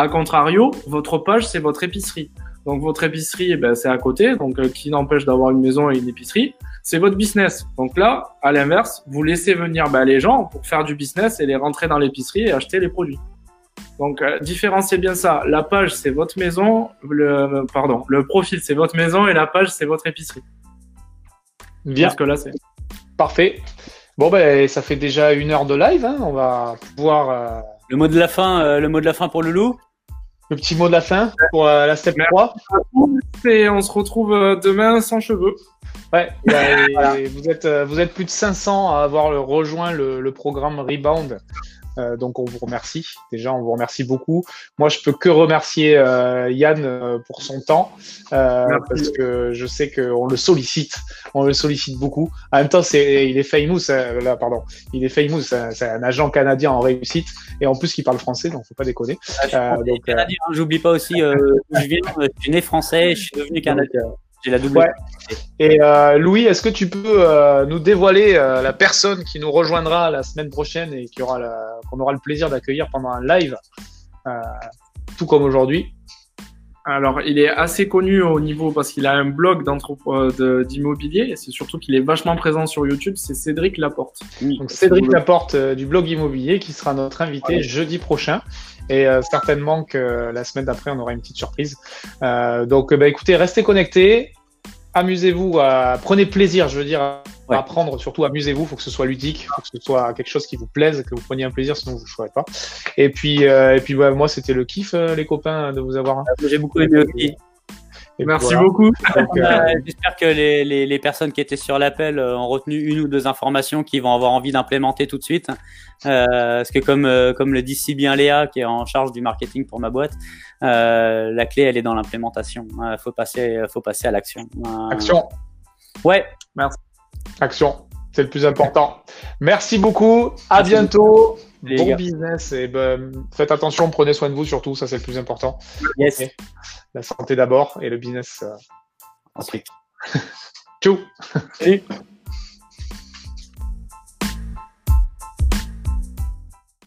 A contrario, votre page, c'est votre épicerie. Donc votre épicerie, eh ben, c'est à côté, donc euh, qui n'empêche d'avoir une maison et une épicerie. C'est votre business. Donc là, à l'inverse, vous laissez venir ben, les gens pour faire du business et les rentrer dans l'épicerie et acheter les produits. Donc euh, différenciez bien ça. La page, c'est votre maison. Le pardon, le profil, c'est votre maison et la page, c'est votre épicerie. Bien. Parce que là, c'est parfait. Bon ben, ça fait déjà une heure de live. Hein. On va pouvoir. Euh, le mot de la fin, le mot de la fin pour le loup le petit mot de la fin pour euh, la step 3. Et on se retrouve euh, demain sans cheveux. Ouais, vous, êtes, euh, vous êtes plus de 500 à avoir rejoint le, le programme Rebound. Euh, donc on vous remercie. Déjà, on vous remercie beaucoup. Moi, je peux que remercier euh, Yann euh, pour son temps parce que je sais qu'on le sollicite, on le sollicite beaucoup. En même temps, c'est, il est famous, là, pardon, il est famous. C'est un agent canadien en réussite et en plus, il parle français, donc faut pas déconner. Ah, hein. j'oublie pas aussi. je viens, je suis né français, je suis devenu canadien. J'ai la double. Et euh, Louis, est-ce que tu peux euh, nous dévoiler euh, la personne qui nous rejoindra la semaine prochaine et qui aura qu'on aura le plaisir d'accueillir pendant un live, tout comme aujourd'hui? Alors, il est assez connu au niveau parce qu'il a un blog d'immobilier et c'est surtout qu'il est vachement présent sur YouTube. C'est Cédric Laporte. Donc, Cédric Laporte du blog immobilier qui sera notre invité jeudi prochain. Et euh, certainement que la semaine d'après, on aura une petite surprise. Euh, donc, bah, écoutez, restez connectés. Amusez-vous, prenez plaisir, je veux dire, à apprendre, surtout amusez-vous, il faut que ce soit ludique, il faut que ce soit quelque chose qui vous plaise, que vous preniez un plaisir, sinon vous ne jouerez pas. Et puis, euh, et puis moi, c'était le kiff, les copains, de vous avoir. J'ai beaucoup aimé aussi. Merci beaucoup. Euh, j'espère que les, les, les, personnes qui étaient sur l'appel euh, ont retenu une ou deux informations qu'ils vont avoir envie d'implémenter tout de suite. Euh, parce que comme, euh, comme le dit si bien Léa, qui est en charge du marketing pour ma boîte, euh, la clé, elle est dans l'implémentation. Il faut, passer, faut passer à l'action. Action. Ouais. Merci. Action, c'est le plus important. Merci beaucoup. À bientôt. Bon business et ben, faites attention, prenez soin de vous surtout, ça c'est le plus important. Yes. La santé d'abord et le business euh, ensuite. Ciao.